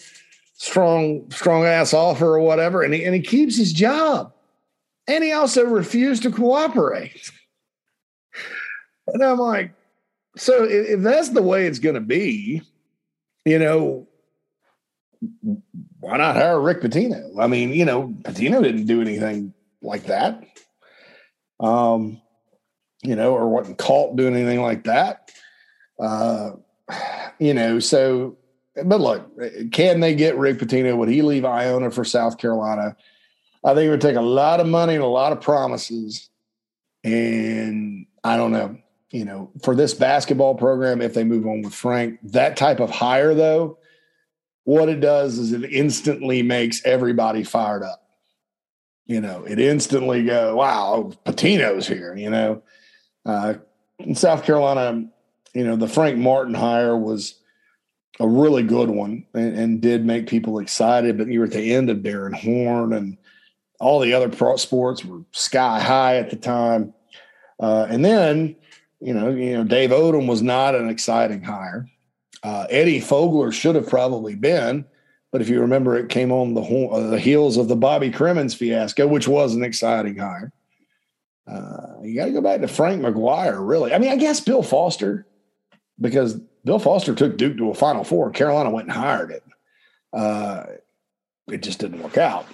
strong, strong ass offer or whatever, and he and he keeps his job, and he also refused to cooperate. And I'm like, so if, that's the way it's going to be, you know, why not hire Rick Pitino? I mean, you know, Pitino didn't do anything like that. Um, you know, or wasn't caught doing anything like that. Uh, you know, so, but look, can they get Rick Pitino? Would he leave Iona for South Carolina? I think it would take a lot of money and a lot of promises. And I don't know, you know, for this basketball program, if they move on with Frank, that type of hire, though, what it does is it instantly makes everybody fired up. You know, it instantly go, wow, Pitino's here, you know. Uh, in South Carolina, you know, the Frank Martin hire was a really good one and, and, did make people excited. But you were at the end of Darrin Horn and all the other pro sports were sky high at the time. Uh, and then, you know, you know, Dave Odom was not an exciting hire. Uh, Eddie Fogler should have probably been, but if you remember, it came on the uh, the heels of the Bobby Cremins fiasco, which was an exciting hire. Uh, you got to go back to Frank McGuire, really. I mean, I guess Bill Foster, because Bill Foster took Duke to a Final Four. Carolina went and hired it. Uh, it just didn't work out.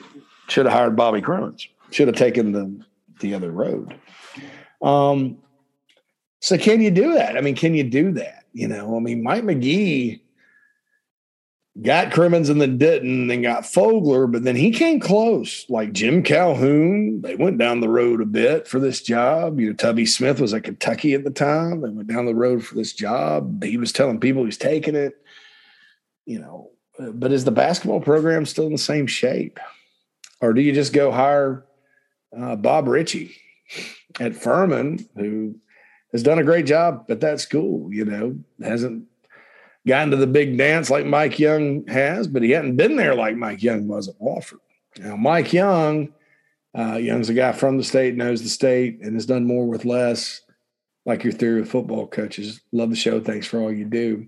Should have hired Bobby Cremins. Should have taken the the other road. Um, so can you do that? I mean, can you do that? You know, I mean, Mike McGee got Cremins and then didn't, and got Fogler, but then he came close. Like Jim Calhoun, they went down the road a bit for this job. You know, Tubby Smith was at Kentucky at the time. They went down the road for this job. He was telling people he's taking it. You know, but is the basketball program still in the same shape, or do you just go hire uh, Bob Richey at Furman, who has done a great job at that school? You know, hasn't gotten to the big dance like Mike Young has, but he hadn't been there like Mike Young was at Wofford. Now, Mike Young, uh, Young's a guy from the state, knows the state, and has done more with less. Like your theory of football coaches. Love the show. Thanks for all you do.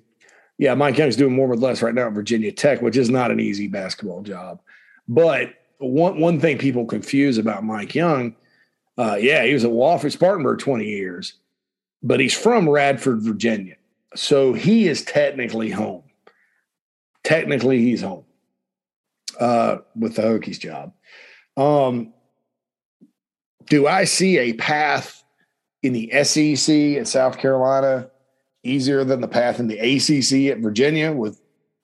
Yeah, Mike Young's doing more with less right now at Virginia Tech, which is not an easy basketball job. But one one thing people confuse about Mike Young, uh, yeah, he was at Wofford Spartanburg 20 years, but he's from Radford, Virginia. So he is technically home. Technically, he's home uh, with the Hokies job. Um, do I see a path in the SEC at South Carolina easier than the path in the ACC at Virginia with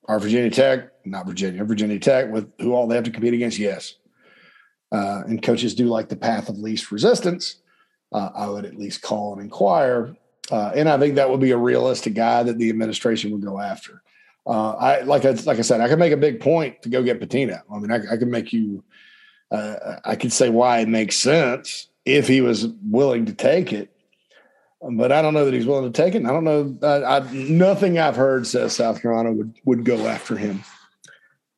our Virginia Tech, not Virginia, Virginia Tech, with who all they have to compete against? Yes. Uh, and coaches do like the path of least resistance. Uh, I would at least call and inquire uh, and I think that would be a realistic guy that the administration would go after. Uh, I like I like I said, I could make a big point to go get Pitino. I mean, I, I can make you. Uh, I could say why it makes sense if he was willing to take it, but I don't know that he's willing to take it. And I don't know. I, I, nothing I've heard says South Carolina would would go after him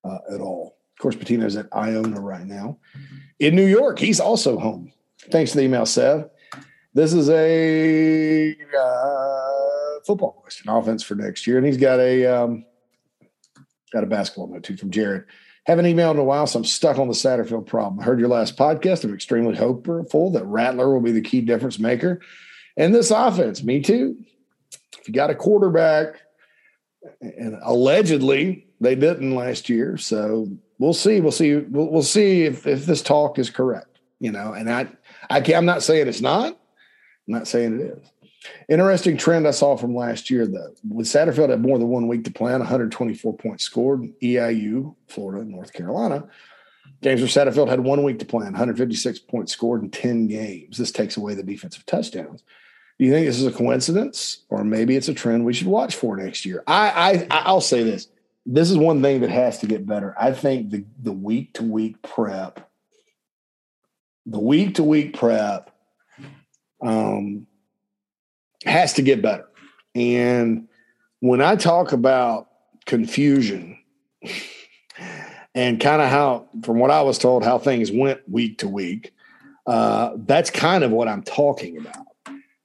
uh, at all. Of course, Pitino's at Iona right now. In New York, he's also home. Thanks to the email, Seth. This is a uh, football question, offense for next year, and he's got a um, got a basketball note too from Jared. Haven't emailed in a while, so I'm stuck on the Satterfield problem. I heard your last podcast. I'm extremely hopeful that Rattler will be the key difference maker in this offense. Me too. If you got a quarterback, and allegedly they didn't last year, so we'll see. We'll see. We'll, we'll see if if this talk is correct. You know, and I, I can't, I'm not saying it's not. I'm not saying it is. Interesting trend I saw from last year, though. With Satterfield had more than one week to plan, 124 points scored, EIU, Florida, North Carolina. Games where Satterfield had one week to plan, 156 points scored in 10 games. This takes away the defensive touchdowns. Do you think this is a coincidence, or maybe it's a trend we should watch for next year? I, I I'll say this: this is one thing that has to get better. I think the the week to week prep, the week to week prep um, has to get better. And when I talk about confusion and kind of how, from what I was told, how things went week to week, uh, that's kind of what I'm talking about.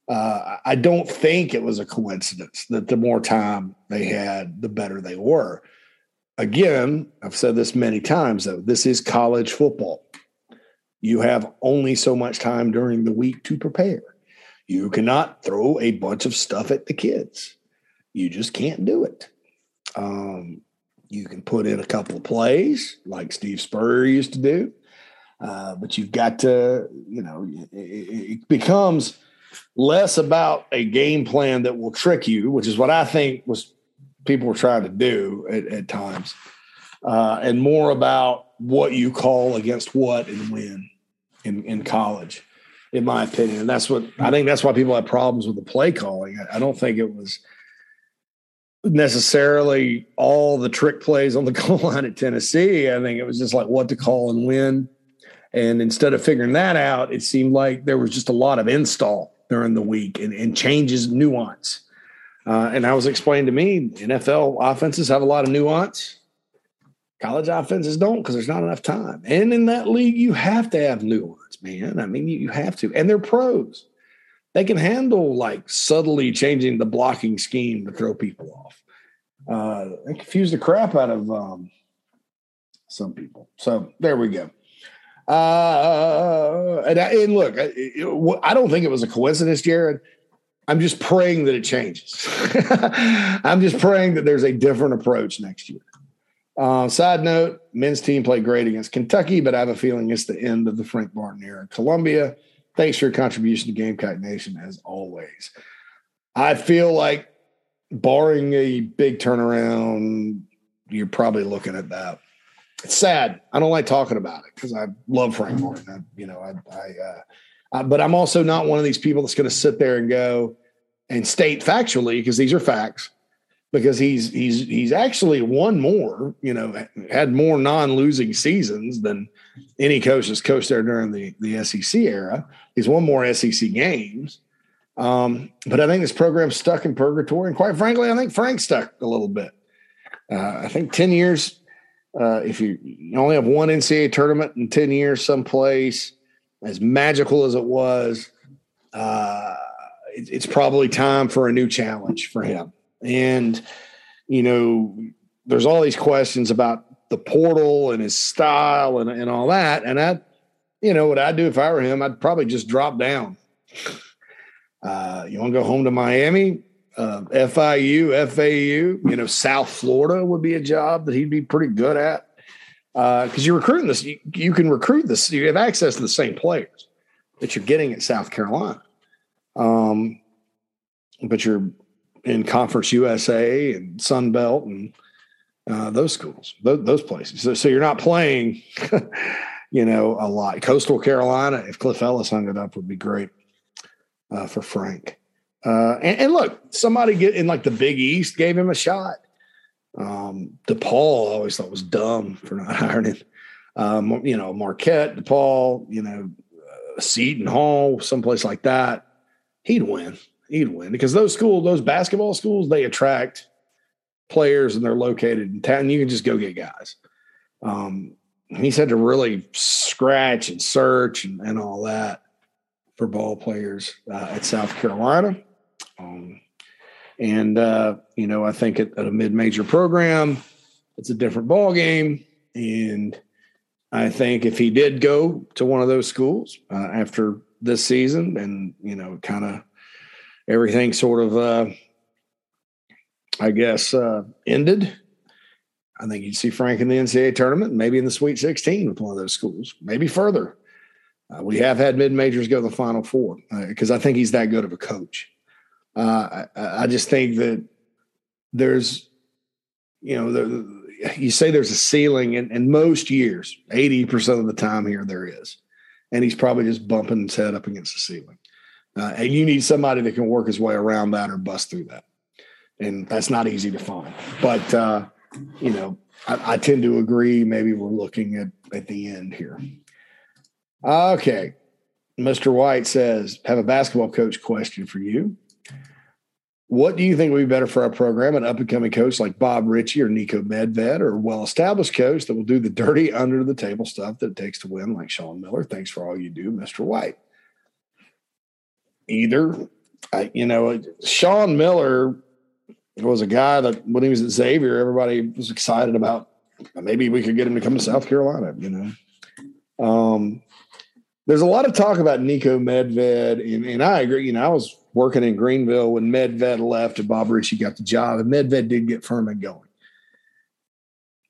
Uh, I don't think it was a coincidence that the more time they had, the better they were. Again, I've said this many times, though, this is college football. You have only so much time during the week to prepare. You cannot throw a bunch of stuff at the kids. You just can't do it. Um, you can put in a couple of plays like Steve Spurrier used to do, uh, but you've got to, you know, it, it becomes less about a game plan that will trick you, which is what I think was people were trying to do at, at times, uh, and more about what you call against what and when in, in college, in my opinion. And that's what I think that's why people have problems with the play calling. I, I don't think it was necessarily all the trick plays on the goal line at Tennessee. I think it was just like what to call and when. And instead of figuring that out, it seemed like there was just a lot of install during the week and, and changes, nuance. Uh, and I was explained to me, NFL offenses have a lot of nuance. College offenses don't because there's not enough time. And in that league, you have to have nuance, man. I mean, you, you have to. And they're pros. They can handle like subtly changing the blocking scheme to throw people off. Uh, confuse the crap out of um, some people. So there we go. Uh, and, I, and look, I, I don't think it was a coincidence, Jared. I'm just praying that it changes. I'm just praying that there's a different approach next year. Uh, side note: Men's team played great against Kentucky, but I have a feeling it's the end of the Frank Martin era. Columbia, thanks for your contribution to Gamecock Nation as always. I feel like, barring a big turnaround, you're probably looking at that it's sad. I don't like talking about it because I love Frank Martin. I, you know, I, I, uh, I, but I'm also not one of these people that's going to sit there and go and state factually because these are facts. Because he's he's he's actually won more, you know, had more non-losing seasons than any coach that's coached there during the the SEC era. He's won more SEC games. Um, but I think this program's stuck in purgatory, and quite frankly, I think Frank's stuck a little bit. Uh, I think ten years uh, if you, you only have one NCAA tournament in 10 years someplace, as magical as it was, uh, it, it's probably time for a new challenge for him. And, you know, there's all these questions about the portal and his style and, and all that. And I, you know, what I'd do if I were him, I'd probably just drop down. Uh, you want to go home to Miami? uh, FIU, FAU, you know, South Florida would be a job that he'd be pretty good at. Because uh, you're recruiting this, you, you, can recruit this, you have access to the same players that you're getting at South Carolina. Um, but you're in Conference USA and Sun Belt and uh, those schools, those, those places. So, so, you're not playing, you know, a lot. Coastal Carolina, if Cliff Ellis hung it up, would be great uh, for Frank. Uh, and, and, look, somebody get in like the Big East gave him a shot. Um, DePaul I always thought was dumb for not hiring him. Um, you know, Marquette, DePaul, you know, uh, Seton Hall, someplace like that. He'd win. He'd win because those schools, those basketball schools, they attract players and they're located in town. You can just go get guys. Um, he's had to really scratch and search and, and all that for ball players uh, at South Carolina. Um, and uh, you know, I think at, at a mid-major program, it's a different ball game. And I think if he did go to one of those schools uh, after this season, and you know, kind of everything sort of, uh, I guess, uh, ended. I think you'd see Frank in the NCAA tournament, maybe in the Sweet 16 with one of those schools, maybe further. Uh, we have had mid majors go to the Final Four because uh, I think he's that good of a coach. Uh, I, I, just think that there's, you know, the, you say there's a ceiling, and, and most years, 80% of the time here, there is. And he's probably just bumping his head up against the ceiling. Uh, and you need somebody that can work his way around that or bust through that. And that's not easy to find. But, uh, you know, I, I tend to agree. Maybe we're looking at, at the end here. Okay. Mr. White says, have a basketball coach question for you. What do you think would be better for our program? An up and coming coach like Bob Richey or Niko Medved, or a well established coach that will do the dirty under the table stuff that it takes to win, like Sean Miller? Thanks for all you do, Mr. White. Either, I, you know, Sean Miller was a guy that when he was at Xavier, everybody was excited about. Maybe we could get him to come to South Carolina, you know. Um, there's a lot of talk about Niko Medved, and, and I agree. You know, I was working in Greenville when Medved left and Bob Richey got the job, and Medved did get Furman going.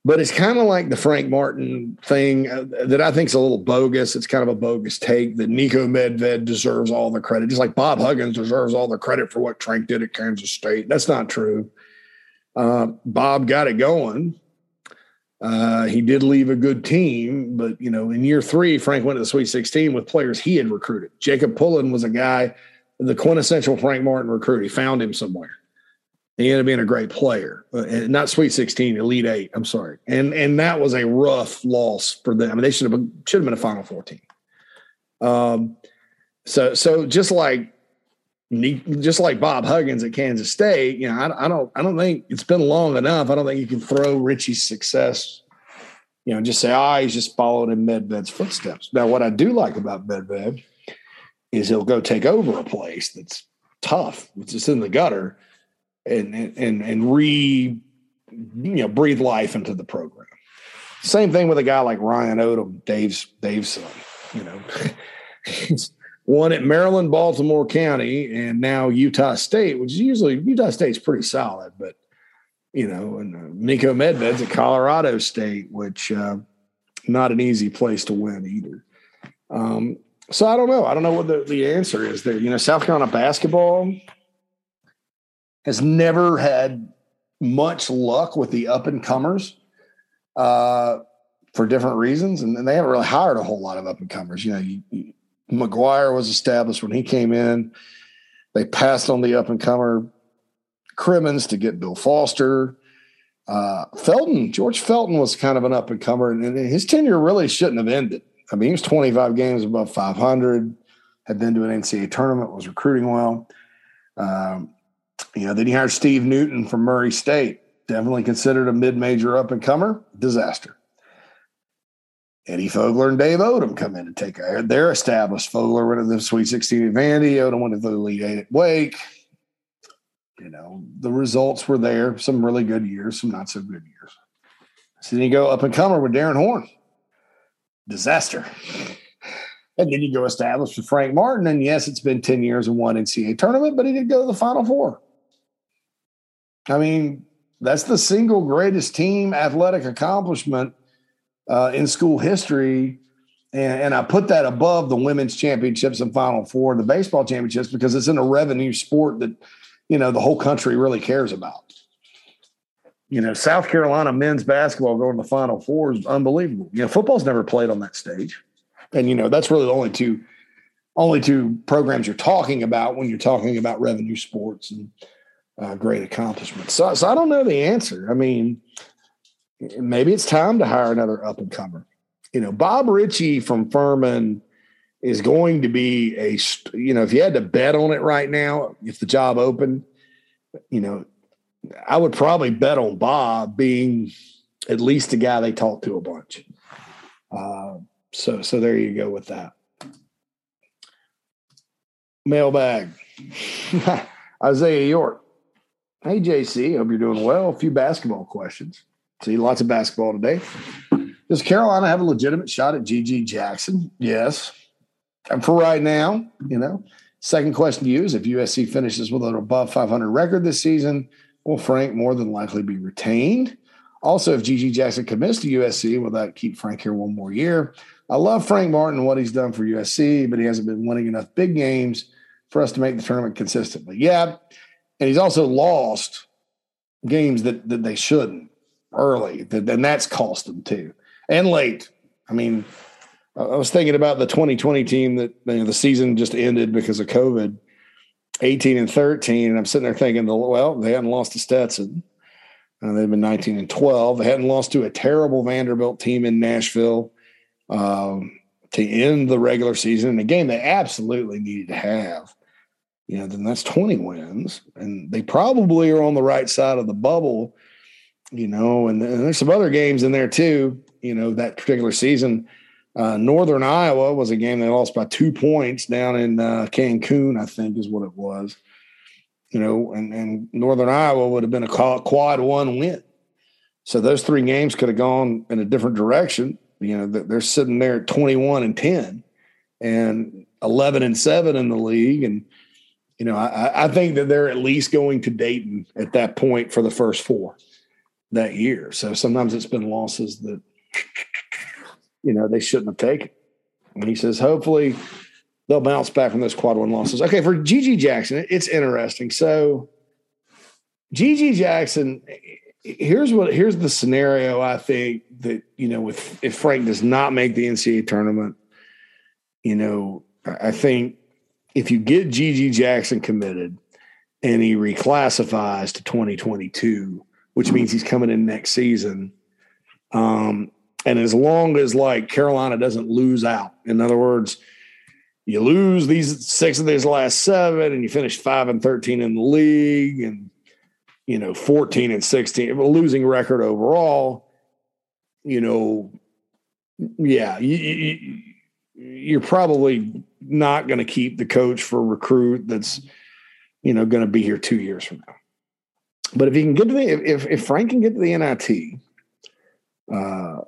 But it's kind of like the Frank Martin thing uh, that I think is a little bogus. It's kind of a bogus take that Niko Medved deserves all the credit, just like Bob Huggins deserves all the credit for what Frank did at Kansas State. That's not true. Uh, Bob got it going. Uh, he did leave a good team, but you know, in year three, Frank went to the Sweet 16 with players he had recruited. Jacob Pullen was a guy, the quintessential Frank Martin recruit. He found him somewhere. He ended up being a great player, uh, not Sweet 16, Elite Eight. I'm sorry, and and that was a rough loss for them. I mean, they should have been, should have been a Final Four team. Um, so so just like just like Bob Huggins at Kansas State, you know, I, I, don't, I don't think it's been long enough. I don't think you can throw Richey's success, you know, just say, ah, oh, he's just followed in Medved's footsteps. Now, what I do like about Medved is he'll go take over a place that's tough, it's just in the gutter, and and and re, you know, breathe life into the program. Same thing with a guy like Ryan Odom, Dave's Dave's son. You know, one at Maryland, Baltimore County, and now Utah State, which is usually Utah State's pretty solid, but you know, and uh, Niko Medved's at Colorado State, which uh, not an easy place to win either. Um, so I don't know. I don't know what the, the answer is there. You know, South Carolina basketball has never had much luck with the up and comers uh, for different reasons, and, they haven't really hired a whole lot of up and comers. You know, you, you, McGuire was established when he came in. They passed on the up and comer Cremins to get Bill Foster. Uh, Felton, George Felton was kind of an up and comer, and his tenure really shouldn't have ended. I mean, he was 25 games above 500, had been to an NCAA tournament, was recruiting well. Um, you know, then he hired Steve Newton from Murray State, definitely considered a mid major up and comer, disaster. Eddie Fogler and Dave Odom come in and take their established. Fogler went to the Sweet 16 at Vandy. Odom went to the Elite Eight at Wake. You know, the results were there. Some really good years, some not so good years. So then you go up and comer with Darrin Horn. Disaster. And then you go established with Frank Martin. And yes, it's been 10 years and one NCAA tournament, but he did go to the Final Four. I mean, that's the single greatest team athletic accomplishment uh, in school history. And, and, I put that above the women's championships and Final Four the baseball championships because it's in a revenue sport that, you know, the whole country really cares about. You know, South Carolina men's basketball going to the Final Four is unbelievable. You know, football's never played on that stage. And, you know, that's really the only two only two programs you're talking about when you're talking about revenue sports and uh, great accomplishment. So, so I don't know the answer. I mean, maybe it's time to hire another up and comer. You know, Bob Richey from Furman is going to be a, you know, if you had to bet on it right now, if the job opened, you know, I would probably bet on Bob being at least a guy they talk to a bunch. Uh, so, so there you go with that. Mailbag. Isaiah York. Hey, JC. Hope you're doing well. A few basketball questions. See, lots of basketball today. Does Carolina have a legitimate shot at GG Jackson? Yes. And for right now, you know, second question to you is if USC finishes with an above 500 record this season, will Frank more than likely be retained? Also, if GG Jackson commits to USC, will that keep Frank here one more year? I love Frank Martin and what he's done for USC, but he hasn't been winning enough big games for us to make the tournament consistently. Yeah. And he's also lost games that, that they shouldn't early, and that's cost them too, and late. I mean, I was thinking about the 2020 team that you know, the season just ended because of COVID, 18 and 13, and I'm sitting there thinking, well, they hadn't lost to Stetson. Uh, they've been 19 and 12. They hadn't lost to a terrible Vanderbilt team in Nashville um, to end the regular season in a game they absolutely needed to have. You know, then that's 20 wins, and they probably are on the right side of the bubble you know, and, and, there's some other games in there too. You know, that particular season, uh, Northern Iowa was a game they lost by two points down in uh, Cancun, I think is what it was. You know, and, and Northern Iowa would have been a quad one win. So those three games could have gone in a different direction. You know, they're sitting there at 21 and 10 and 11 and 7 in the league. And, you know, I, I think that they're at least going to Dayton at that point for the first four that year. So sometimes it's been losses that, you know, they shouldn't have taken. And he says, hopefully they'll bounce back from those quad one losses. Okay, for GG Jackson, it's interesting. So GG Jackson, here's what here's the scenario I think that you know with if Frank does not make the NCAA tournament, you know I think if you get GG Jackson committed and he reclassifies to 2022, which means he's coming in next season. Um, and as long as like Carolina doesn't lose out, in other words, you lose these six of these last seven and you finish five and 13 in the league and you know 14 and 16 a losing record overall you know yeah you, you, you're probably not going to keep the coach for a recruit that's you know going to be here two years from now. But if he can get to the if if frank can get to the nit uh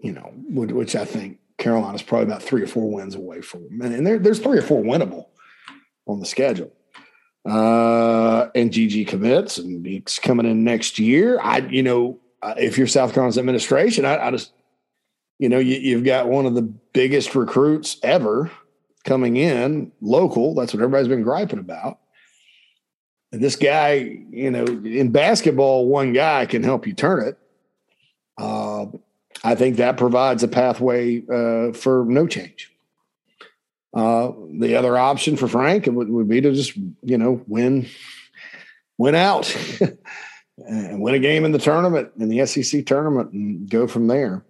you know which i think carolina's probably about three or four wins away from and there, there's three or four winnable on the schedule. Uh, and GG commits, and he's coming in next year. I, you know, uh, if you're South Carolina's administration, I, I just, you know, you, you've got one of the biggest recruits ever coming in local. That's what everybody's been griping about. And this guy, you know, in basketball, one guy can help you turn it. Uh, I think that provides a pathway uh, for no change. Uh, the other option for Frank would, would be to just, you know, win, win out and win a game in the tournament, in the SEC tournament, and go from there.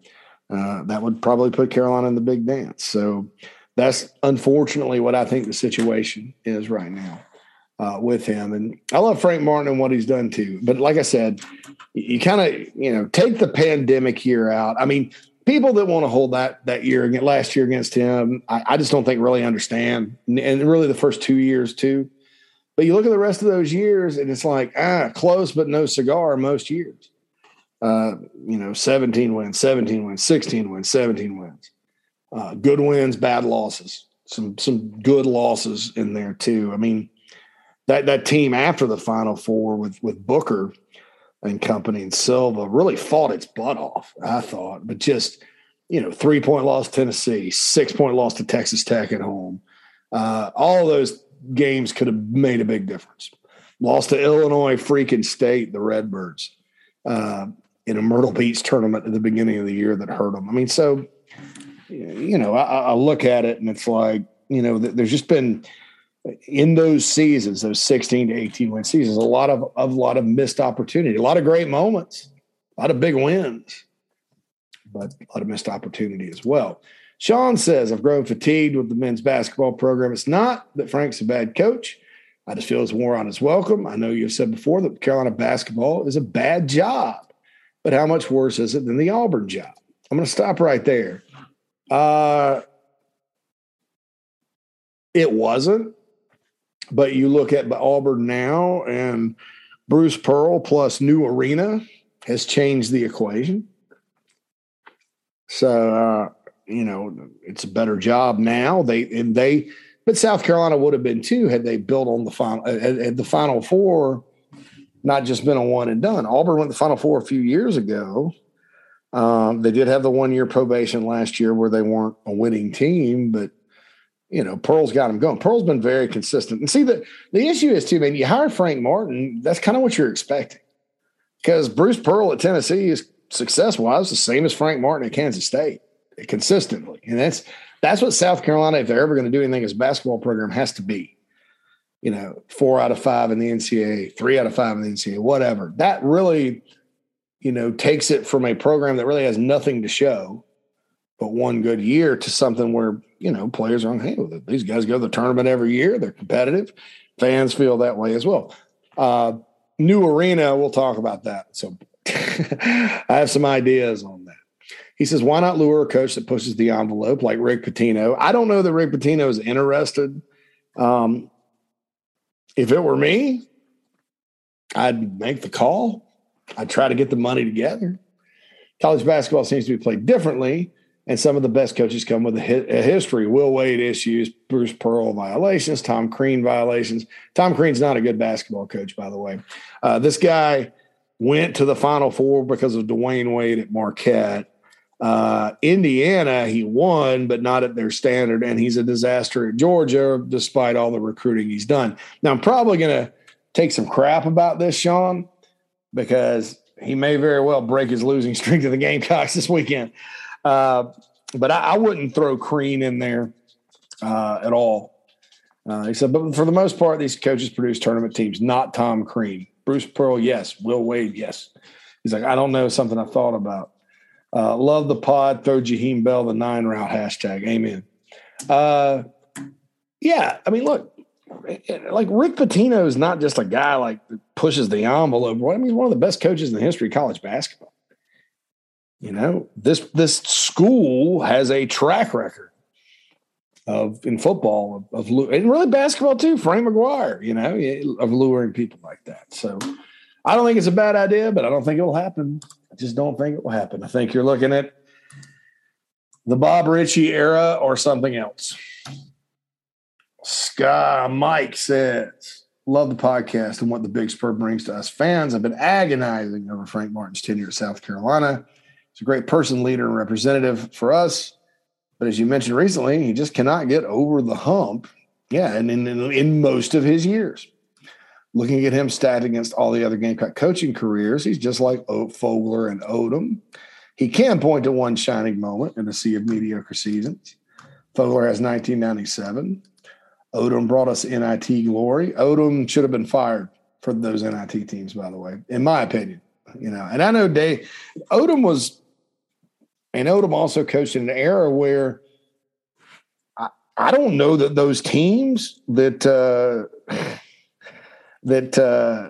Uh, that would probably put Carolina in the big dance. So that's unfortunately what I think the situation is right now uh, with him. And I love Frank Martin and what he's done too. But like I said, you kind of, you know, take the pandemic year out. I mean, people that want to hold that that year against last year against him, I, I, just don't think really understand, and really the first two years too. But you look at the rest of those years, and it's like ah, close but no cigar most years. Uh, you know, seventeen wins, seventeen wins, sixteen wins, seventeen wins. Uh, good wins, bad losses. Some some good losses in there too. I mean, that that team after the Final Four with with Booker and company and Silva really fought its butt off, I thought. But just, you know, three point loss to Tennessee, six point loss to Texas Tech at home. Uh, all those games could have made a big difference. Lost to Illinois freaking state, the Redbirds, uh, in a Myrtle Beach tournament at the beginning of the year that hurt them. I mean, so, you know, I, I look at it and it's like, you know, there's just been – in those seasons, those 16 to 18 win seasons, a lot of, a lot of missed opportunity, a lot of great moments, a lot of big wins, but a lot of missed opportunity as well. Sean says, I've grown fatigued with the men's basketball program. It's not that Frank's a bad coach. I just feel it's more on his welcome. I know you've said before that Carolina basketball is a bad job, but how much worse is it than the Auburn job? I'm going to stop right there. Uh, it wasn't but you look at Auburn now, and Bruce Pearl plus new arena has changed the equation. So uh, you know it's a better job now. They and they, but South Carolina would have been too had they built on the final had the Final Four not just been a one and done. Auburn went the Final Four a few years ago. Um, they did have the one year probation last year where they weren't a winning team, but you know, Pearl's got them going. Pearl's been very consistent. And see, the, the issue is too, man, you hire Frank Martin, that's kind of what you're expecting. Because Bruce Pearl at Tennessee is success wise the same as Frank Martin at Kansas State consistently. And that's that's what South Carolina, if they're ever going to do anything as basketball program, has to be. You know, four out of five in the NCAA, three out of five in the NCAA, whatever. That really, you know, takes it from a program that really has nothing to show but one good year to something where you know players are on hey these guys go to the tournament every year. They're competitive. Fans feel that way as well. Uh, new arena we'll talk about that. So i have some ideas on that. He says why not lure a coach that pushes the envelope like rick pitino? I don't know that rick pitino is interested um, if it were me i'd make the call i'd try to get the money together college basketball seems to be played differently and some of the best coaches come with a, a, history. Will Wade issues, Bruce Pearl violations, Tom Crean violations. Tom Crean's not a good basketball coach, by the way. Uh, this guy went to the Final Four because of Dwyane Wade at Marquette. Uh, Indiana, he won, but not at their standard, and he's a disaster at Georgia, despite all the recruiting he's done. Now, I'm probably going to take some crap about this, Sean, because he may very well break his losing streak to the Gamecocks this weekend. Uh, but I, I, wouldn't throw Crean in there uh, at all. Uh, he said, but for the most part, these coaches produce tournament teams, not Tom Crean. Bruce Pearl, yes. Will Wade, yes. He's like, I don't know, something I thought about. Uh, love the pod. Throw Jaheim Bell the nine route hashtag. Amen. Uh, yeah, I mean, look, like Rick Pitino is not just a guy like pushes the envelope. I mean, he's one of the best coaches in the history of college basketball. You know, this this school has a track record of in football of, of and really basketball too. Frank McGuire, you know, of luring people like that. So I don't think it's a bad idea, but I don't think it will happen. I just don't think it will happen. I think you're looking at the Bob Richey era or something else. Sky Mike says, Love the podcast and what the Big Spur brings to us fans. I've been agonizing over Frank Martin's tenure at South Carolina. He's a great person, leader, and representative for us. But as you mentioned recently, he just cannot get over the hump. Yeah, and in, in, in most of his years. Looking at him stat against all the other Gamecock coaching careers, he's just like Fogler and Odom. He can point to one shining moment in a sea of mediocre seasons. Fogler has 1997. Odom brought us NIT glory. Odom should have been fired for those NIT teams, by the way, in my opinion. You know, and I know Dave Odom was, and Odom also coached in an era where I, I don't know that those teams that uh, that uh,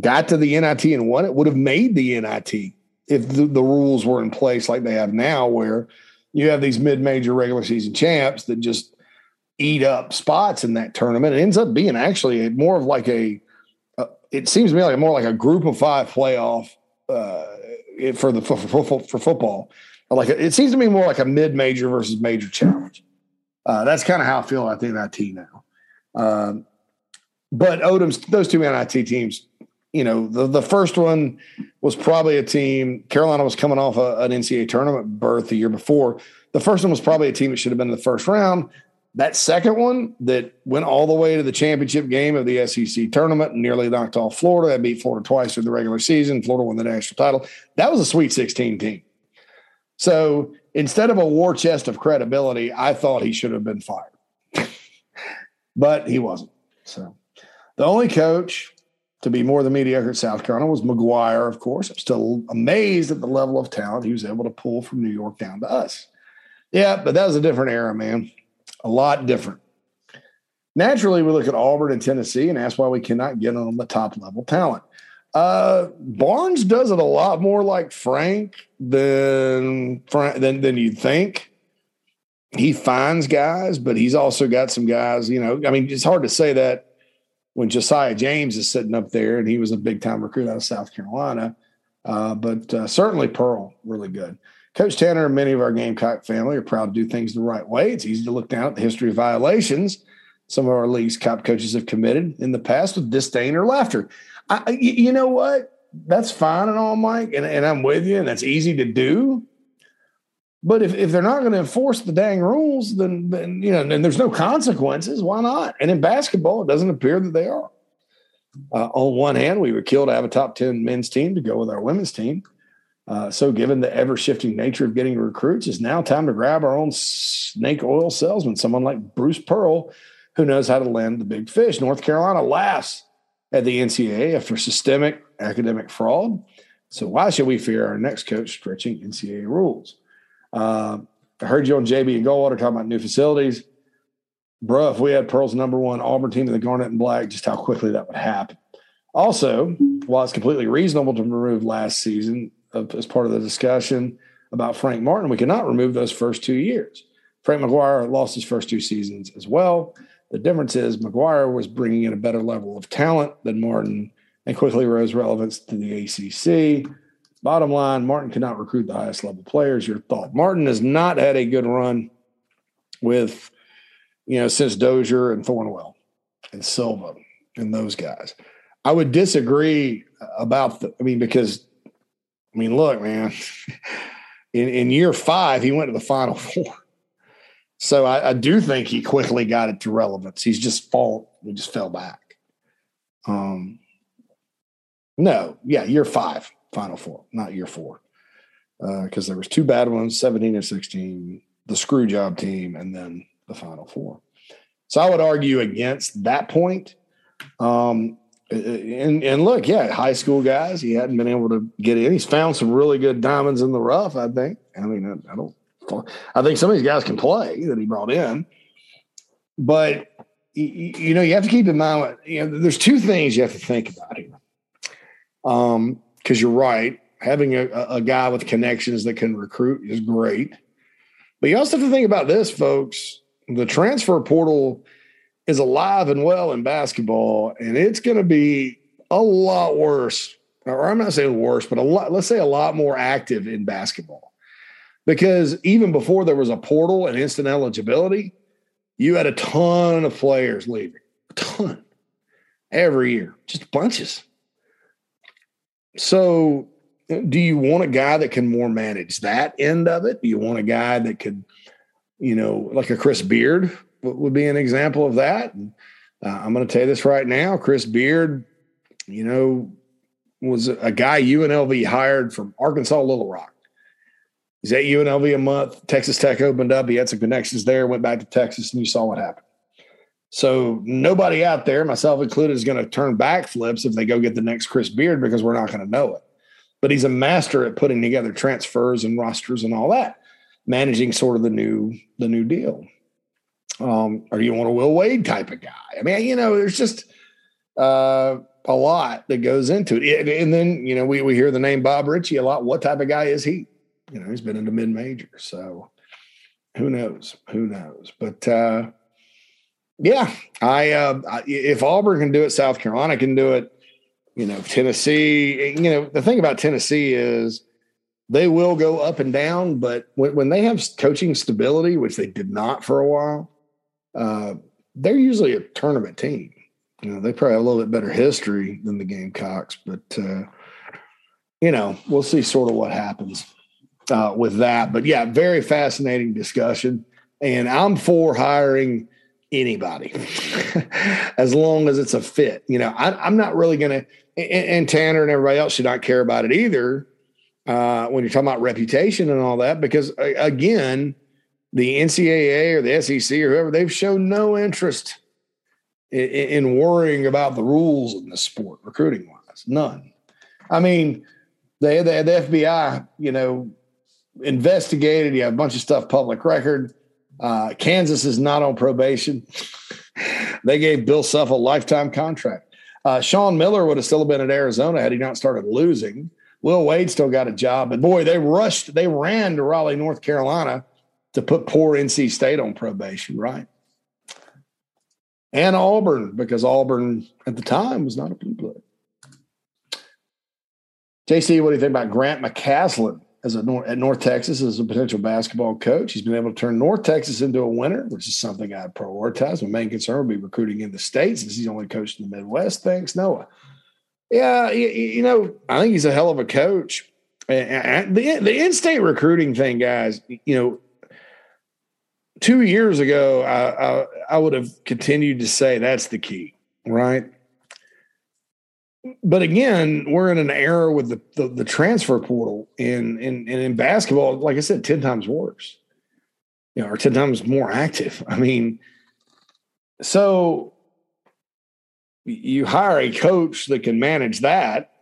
got to the NIT and won it would have made the NIT if the, the rules were in place like they have now, where you have these mid-major regular season champs that just eat up spots in that tournament. It ends up being actually more of like a, uh, it seems to me like more like a group of five playoff uh, for the for, for, for, football. Like a, it seems to me more like a mid major versus major challenge. Uh, that's kind of how I feel about the NIT now. Um, but Odom's those two NIT teams, you know, the, the first one was probably a team. Carolina was coming off a, an NCAA tournament berth the year before. The first one was probably a team that should have been in the first round. That second one that went all the way to the championship game of the SEC tournament nearly knocked off Florida. I beat Florida twice in the regular season. Florida won the national title. That was a Sweet 16 team. So instead of a war chest of credibility, I thought he should have been fired, but he wasn't. So the only coach to be more than mediocre at South Carolina was McGuire, of course. I'm still amazed at the level of talent he was able to pull from New York down to us. Yeah, but that was a different era, man a lot different. Naturally, we look at Auburn and Tennessee and ask why we cannot get on the top level talent. Uh, Barnes does it a lot more like Frank than than than you'd think. He finds guys, but he's also got some guys. You know, I mean, it's hard to say that when Josiah James is sitting up there, and he was a big time recruit out of South Carolina. Uh, but uh, certainly Pearl, really good. Coach Tanner and many of our Gamecock family are proud to do things the right way. It's easy to look down at the history of violations some of our league's cop coaches have committed in the past with disdain or laughter. I, you know what? That's fine and all, Mike, and, and I'm with you, and that's easy to do. But if, if they're not going to enforce the dang rules, then, then you know, and there's no consequences, why not? And in basketball, it doesn't appear that they are. Uh, on one hand, we were killed to have a top 10 men's team to go with our women's team. Uh, so, given the ever shifting nature of getting recruits, it's now time to grab our own snake oil salesman, someone like Bruce Pearl, who knows how to land the big fish. North Carolina laughs at the NCAA after systemic academic fraud. So, why should we fear our next coach stretching NCAA rules? Uh, I heard you on JB and Goldwater talking about new facilities. Bro, if we had Pearl's number one Auburn team in the Garnet and Black, just how quickly that would happen. Also, while it's completely reasonable to remove last season as part of the discussion about Frank Martin, we cannot remove those first two years. Frank McGuire lost his first two seasons as well. The difference is McGuire was bringing in a better level of talent than Martin and quickly rose relevance to the ACC. Bottom line, Martin cannot recruit the highest level players. Your thought? Martin has not had a good run with, you know, since Dozier and Thornwell and Silva and those guys. I would disagree about the, I mean, because I mean, look, man, in, in year five, he went to the final four. So I, I, do think he quickly got it to relevance. He's just fall, he just fell back. Um, No, yeah, year five, Final Four, not year four, because uh, there was two bad ones, seventeen and sixteen, the screw job team, and then the Final Four. So I would argue against that point. Um, and and look, yeah, high school guys, he hadn't been able to get in. He's found some really good diamonds in the rough. I think. I mean, I, I don't. I think some of these guys can play that he brought in, but you, you know, you have to keep in mind. You know, there's two things you have to think about here. Um, because you're right, having a, a guy with connections that can recruit is great, but you also have to think about this, folks. The transfer portal is alive and well in basketball, and it's going to be a lot worse. Or I'm not saying worse, but a lot, let's say a lot more active in basketball. Because even before there was a portal and instant eligibility, you had a ton of players leaving, a ton every year, just bunches. So, do you want a guy that can more manage that end of it? Do you want a guy that could, you know, like a Chris Beard would be an example of that? And, uh, I'm going to tell you this right now. Chris Beard, you know, was a guy UNLV hired from Arkansas Little Rock. He's at UNLV a month. Texas Tech opened up. He had some connections there, went back to Texas, and you saw what happened. So nobody out there, myself included, is going to turn back flips if they go get the next Chris Beard because we're not going to know it. But he's a master at putting together transfers and rosters and all that, managing sort of the new the new deal. Um, or you want a Will Wade type of guy? I mean, you know, there's just uh, a lot that goes into it. And then you know, we we hear the name Bob Richey a lot. What type of guy is he? You know, he's been in the mid major, so who knows? Who knows? But uh, yeah, I, uh, if Auburn can do it, South Carolina can do it. You know, Tennessee. You know, the thing about Tennessee is they will go up and down, but when, when they have coaching stability, which they did not for a while, uh, they're usually a tournament team. You know, they probably have a little bit better history than the Gamecocks, but uh, you know, we'll see sort of what happens uh, with that. But yeah, very fascinating discussion, and I'm for hiring anybody as long as it's a fit. You know, I, am not really going to, and, Tanner and everybody else should not care about it either uh, when you're talking about reputation and all that, because again, the NCAA or the SEC or whoever, they've shown no interest in, in worrying about the rules in the sport, recruiting wise. None. I mean, they, the, the FBI, you know, investigated. You have a bunch of stuff public record uh, Kansas is not on probation. they gave Bill Self a lifetime contract. Uh, Sean Miller would have still been at Arizona had he not started losing. Will Wade still got a job, and boy, they rushed, they ran to Raleigh, North Carolina, to put poor NC State on probation, right? And Auburn, because Auburn at the time was not a blue blood. JC, what do you think about Grant McCasland? As a at North Texas as a potential basketball coach. He's been able to turn North Texas into a winner, which is something I prioritize. My main concern would be recruiting in the states, since he's only coached in the Midwest. Thanks, Noah. Yeah, you, you know, I think he's a hell of a coach. And the the in-state recruiting thing, guys. You know, two years ago, I, I, I would have continued to say that's the key, right? But again, we're in an era with the, the, the transfer portal and, and, and in basketball, like I said, 10 times worse, you know, or 10 times more active. I mean, so you hire a coach that can manage that,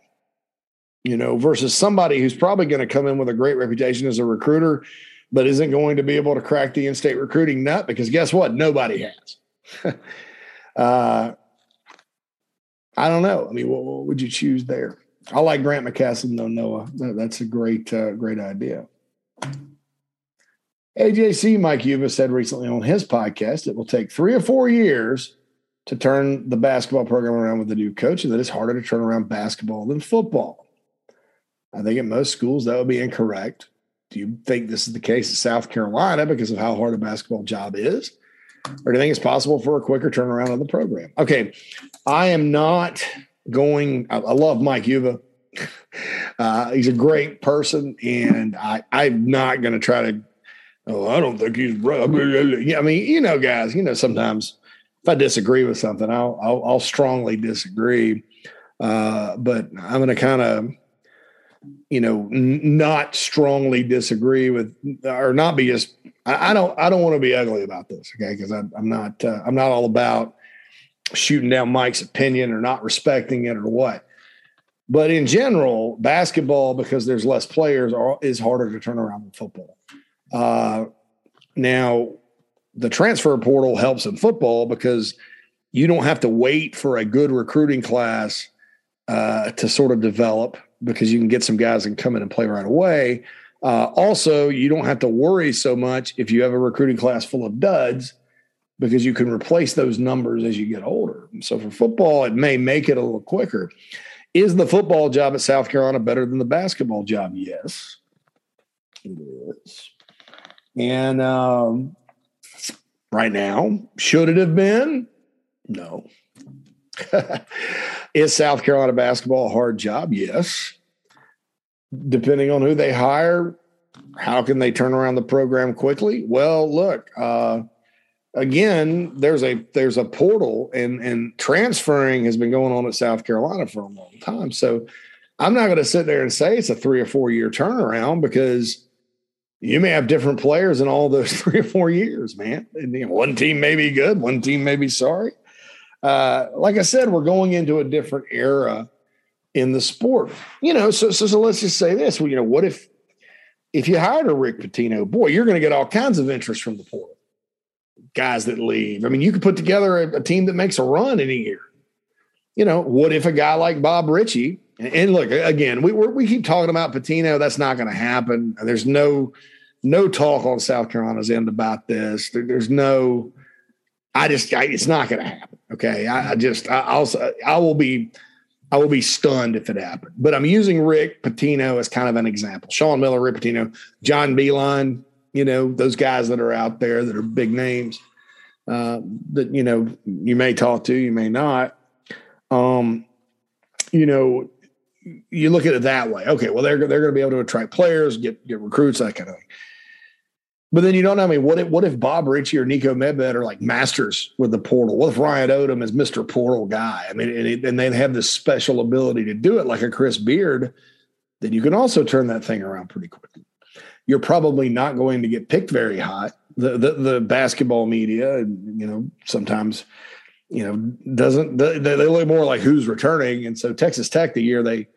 you know, versus somebody who's probably going to come in with a great reputation as a recruiter, but isn't going to be able to crack the in-state recruiting nut because guess what? Nobody has. uh, I don't know. I mean, what, what would you choose there? I like Grant McCasland though, Noah. That, that's a great, uh, great idea. AJC Mike Yuba said recently on his podcast it will take three or four years to turn the basketball program around with a new coach, and that it's harder to turn around basketball than football. I think at most schools that would be incorrect. Do you think this is the case at South Carolina because of how hard a basketball job is? Or do you think it's possible for a quicker turnaround of the program? Okay, I am not going. I, I love Mike Yuba. Uh, he's a great person, and I, I'm not going to try to. Oh, I don't think he's right. I mean, you know, guys, you know, sometimes if I disagree with something, I'll I'll, I'll strongly disagree. Uh, but I'm going to kind of, you know, n- not strongly disagree with, or not be just. I, I don't. I don't want to be ugly about this, okay? Because I'm, I'm not. Uh, I'm not all about shooting down Mike's opinion or not respecting it or what. But in general, basketball, because there's less players, are, is harder to turn around than football. Uh, now, the transfer portal helps in football because you don't have to wait for a good recruiting class uh, to sort of develop because you can get some guys and come in and play right away. Uh, also, you don't have to worry so much if you have a recruiting class full of duds because you can replace those numbers as you get older. So for football, it may make it a little quicker. Is the football job at South Carolina better than the basketball job? Yes, it is. And um, right now, should it have been? No. Is South Carolina basketball a hard job? Yes. Depending on who they hire, how can they turn around the program quickly? Well, look, uh, again, there's a there's a portal and and transferring has been going on at South Carolina for a long time. So I'm not going to sit there and say it's a three or four year turnaround because you may have different players in all those three or four years, man. And, you know, one team may be good, one team may be sorry uh, like I said, we're going into a different era in the sport. You know, so so, so let's just say this. Well, you know, what if if you hired a Rick Pitino, boy, you're going to get all kinds of interest from the portal. Guys that leave. I mean, you could put together a, a team that makes a run in a year. You know, what if a guy like Bob Richey? And, and look, again, we we keep talking about Pitino. That's not going to happen. There's no no talk on South Carolina's end about this. There, there's no. I just, I, it's not going to happen. Okay, I, I just I, will I will be I will be stunned if it happened. But I'm using Rick Pitino as kind of an example. Sean Miller, Rick Pitino, John Beilein, you know those guys that are out there that are big names uh, that you know you may talk to, you may not. Um, you know, you look at it that way. Okay, well they're they're going to be able to attract players, get get recruits, that kind of thing. But then you don't know. I mean, what if what if Bob Richey or Niko Medved are like masters with the portal? What if Ryan Odom is Mister Portal guy? I mean, and, and they have this special ability to do it, like a Chris Beard. Then you can also turn that thing around pretty quickly. You're probably not going to get picked very high. The the, the basketball media, you know, sometimes you know doesn't they, they look more like who's returning. And so Texas Tech, the year they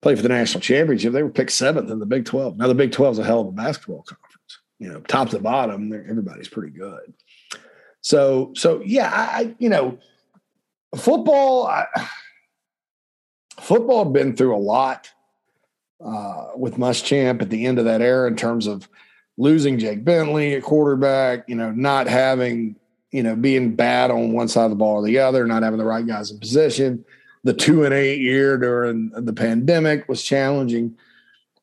played for the national championship, they were picked seventh in the Big Twelve. Now the Big Twelve is a hell of a basketball conference you know, top to bottom, everybody's pretty good. So, so yeah, I, you know, football, I, football been through a lot uh, with Muschamp at the end of that era in terms of losing Jake Bentley at quarterback, you know, not having, you know, being bad on one side of the ball or the other, not having the right guys in position. The two and eight year during the pandemic was challenging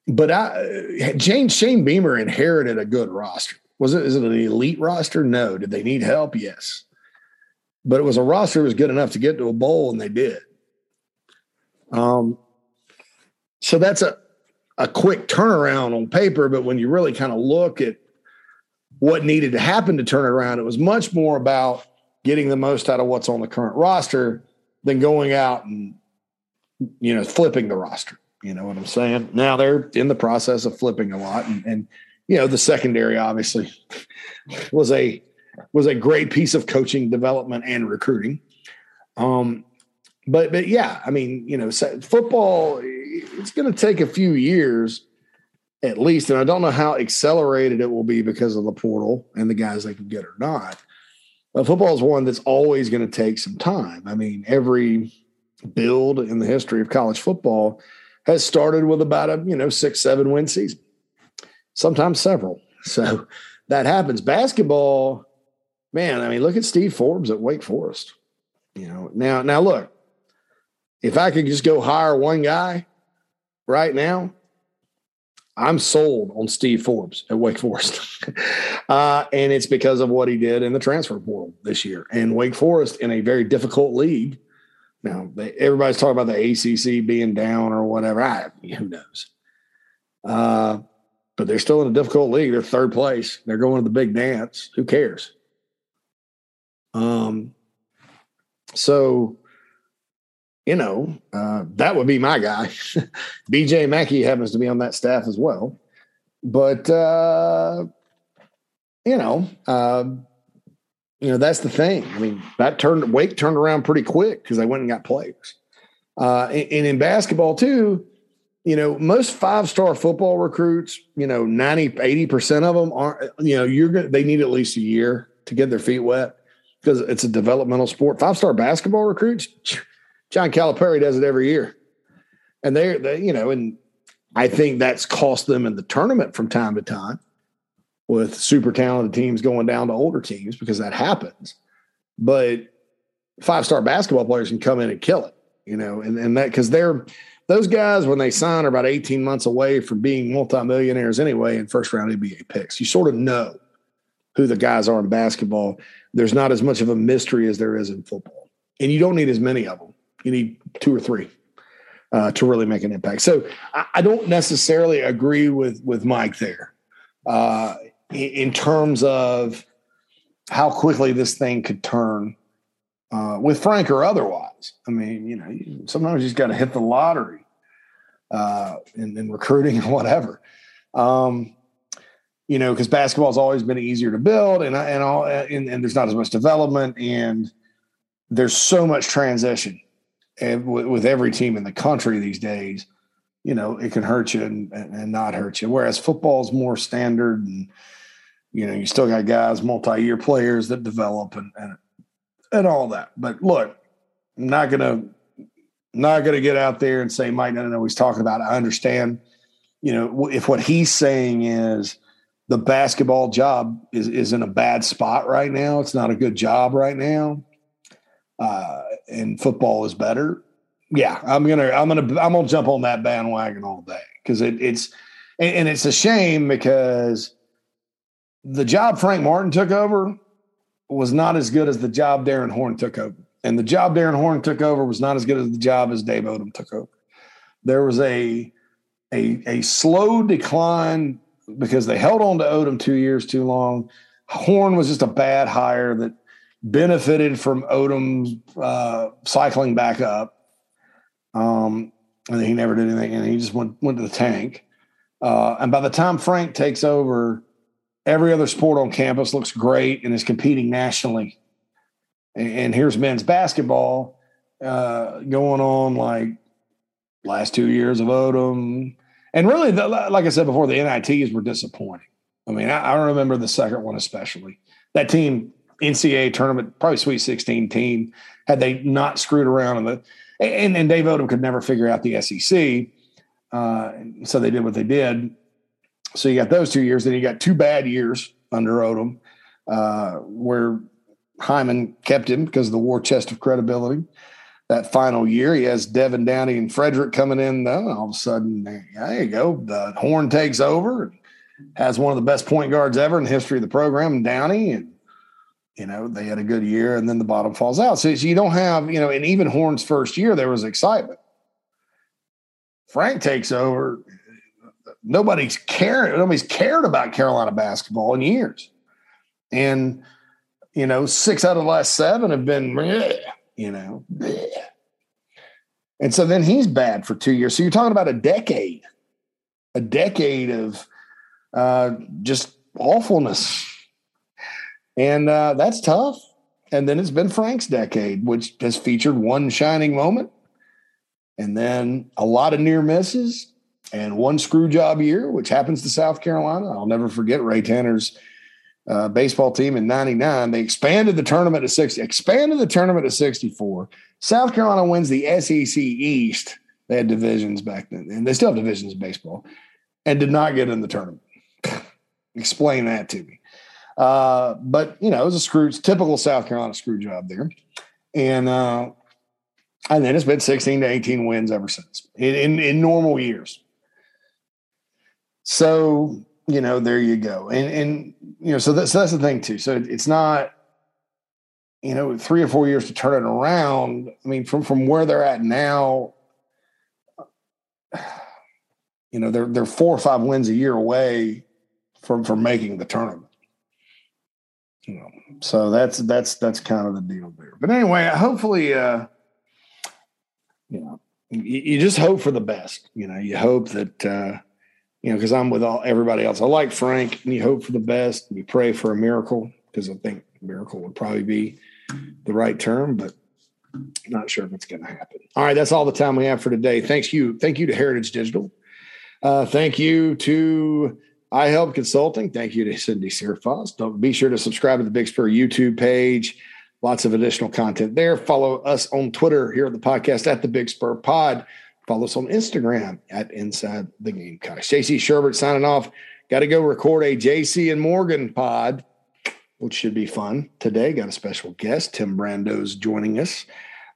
but I, James Shane Beamer inherited a good roster. Was it is it an elite roster? No. Did they need help? Yes. But it was a roster that was good enough to get to a bowl, and they did. Um, so that's a a quick turnaround on paper, but when you really kind of look at what needed to happen to turn it around, it was much more about getting the most out of what's on the current roster than going out and you know flipping the roster. You know what I'm saying? Now they're in the process of flipping a lot, and, and you know the secondary obviously was a was a great piece of coaching development and recruiting. Um, but but yeah, I mean, you know, football it's going to take a few years at least, and I don't know how accelerated it will be because of the portal and the guys they can get or not. But football is one that's always going to take some time. I mean, every build in the history of college football has started with about a you know six seven win season, sometimes several. So that happens. Basketball, man. I mean, look at Steve Forbes at Wake Forest. You know now now look, if I could just go hire one guy right now, I'm sold on Steve Forbes at Wake Forest. uh, and it's because of what he did in the transfer portal this year. And Wake Forest in a very difficult league now, they, everybody's talking about the ACC being down or whatever. I, who knows? Uh, but they're still in a difficult league. They're third place. They're going to the big dance. Who cares? Um, so you know, uh, that would be my guy. BJ McKie happens to be on that staff as well. But, uh, you know, uh, you know, that's the thing. I mean, that turned Wake turned around pretty quick because they went and got players. Uh, and, and in basketball too, you know, most five star football recruits, you know, 90, 80% of them aren't, you know, you're going to, they need at least a year to get their feet wet because it's a developmental sport. Five star basketball recruits, John Calipari does it every year. And they're, they, you know, and I think that's cost them in the tournament from time to time with super talented teams going down to older teams because that happens. But five star basketball players can come in and kill it, you know, and, and that because they're, those guys, when they sign, are about 18 months away from being multimillionaires anyway in first round NBA picks. You sort of know who the guys are in basketball. There's not as much of a mystery as there is in football. And you don't need as many of them. You need two or three uh, to really make an impact. So I, I, don't necessarily agree with with Mike there uh, in, in, terms of how quickly this thing could turn uh, with Frank or otherwise. I mean, you know, sometimes you just got to hit the lottery uh, in, in, recruiting and whatever. Um, you know, because basketball has always been easier to build, and and all, and, and, there's not as much development, and there's so much transition, and with, with every team in the country these days, you know, it can hurt you and, and not hurt you. Whereas football is more standard, and you know, you still got guys, multi-year players that develop, and, and and all that. But look, I'm not gonna not gonna get out there and say Mike doesn't know what he's talking about. I understand, you know, if what he's saying is the basketball job is is in a bad spot right now. It's not a good job right now. Uh, and football is better. Yeah, I'm gonna I'm gonna I'm gonna jump on that bandwagon all day because it, it's and, and it's a shame because the job Frank Martin took over was not as good as the job Darrin Horn took over. And the job Darrin Horn took over was not as good as the job as Dave Odom took over. There was a a, a slow decline because they held on to Odom two years too long. Horn was just a bad hire that benefited from Odom uh, cycling back up. Um, and he never did anything, and he just went went to the tank. Uh, and by the time Frank takes over, Every other sport on campus looks great and is competing nationally. And, here's men's basketball uh, going on like last two years of Odom. And really, the, like I said before, the NITs were disappointing. I mean, I, I remember the second one especially. That team, NCAA tournament, probably Sweet 16 team, had they not screwed around in the and, and Dave Odom could never figure out the SEC. Uh, so they did what they did. So you got those two years. Then you got two bad years under Odom, uh, where Hyman kept him because of the war chest of credibility. That final year, he has Devan Downey and Fredrick coming in. Though, all of a sudden, there you go. The Horn takes over has one of the best point guards ever in the history of the program, Downey, and you know they had a good year, and then the bottom falls out. So, so you don't have, you know, and even Horn's first year, there was excitement. Frank takes over nobody's cared nobody's cared about Carolina basketball in years. And you know, six out of the last seven have been, you know, and so then he's bad for two years. So you're talking about a decade, a decade of uh, just awfulness, and uh, that's tough. And then it's been Frank's decade, which has featured one shining moment, and then a lot of near misses, and one screw job year, which happens to South Carolina. I'll never forget Ray Tanner's uh, baseball team in 99. They expanded the tournament to 60, expanded the tournament to 64. South Carolina wins the SEC East. They had divisions back then, and they still have divisions in baseball, and did not get in the tournament. Explain that to me. Uh, but you know, it was a screw, typical South Carolina screw job there. And uh, and then it's been 16 to 18 wins ever since in, in, in normal years. So, you know, there you go. And, and you know, so that's, so that's the thing too. So it's not, you know, three or four years to turn it around. I mean, from, from where they're at now, you know, they're, they're four or five wins a year away from, from making the tournament. You know, so that's, that's, that's kind of the deal there. But anyway, hopefully, uh, you know, you, you just hope for the best. You know, you hope that, uh, you know, because I'm with all everybody else. I like Frank, and you hope for the best, and you pray for a miracle because I think miracle would probably be the right term, but not sure if it's going to happen. All right, that's all the time we have for today. Thanks you, thank you to Heritage Digital. Uh, thank you to iHelp Consulting. Thank you to Cindy Searfoss. Don't be sure to subscribe to the Big Spur YouTube page. Lots of additional content there. Follow us on Twitter here at the podcast at the Big Spur Pod. Follow us on Instagram at Inside the Game Gamecocks. JC Shurburtt signing off. Got to go record a JC and Morgan pod, which should be fun today. Got a special guest. Tim Brando's joining us.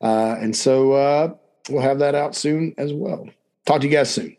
Uh, and so uh, we'll have that out soon as well. Talk to you guys soon.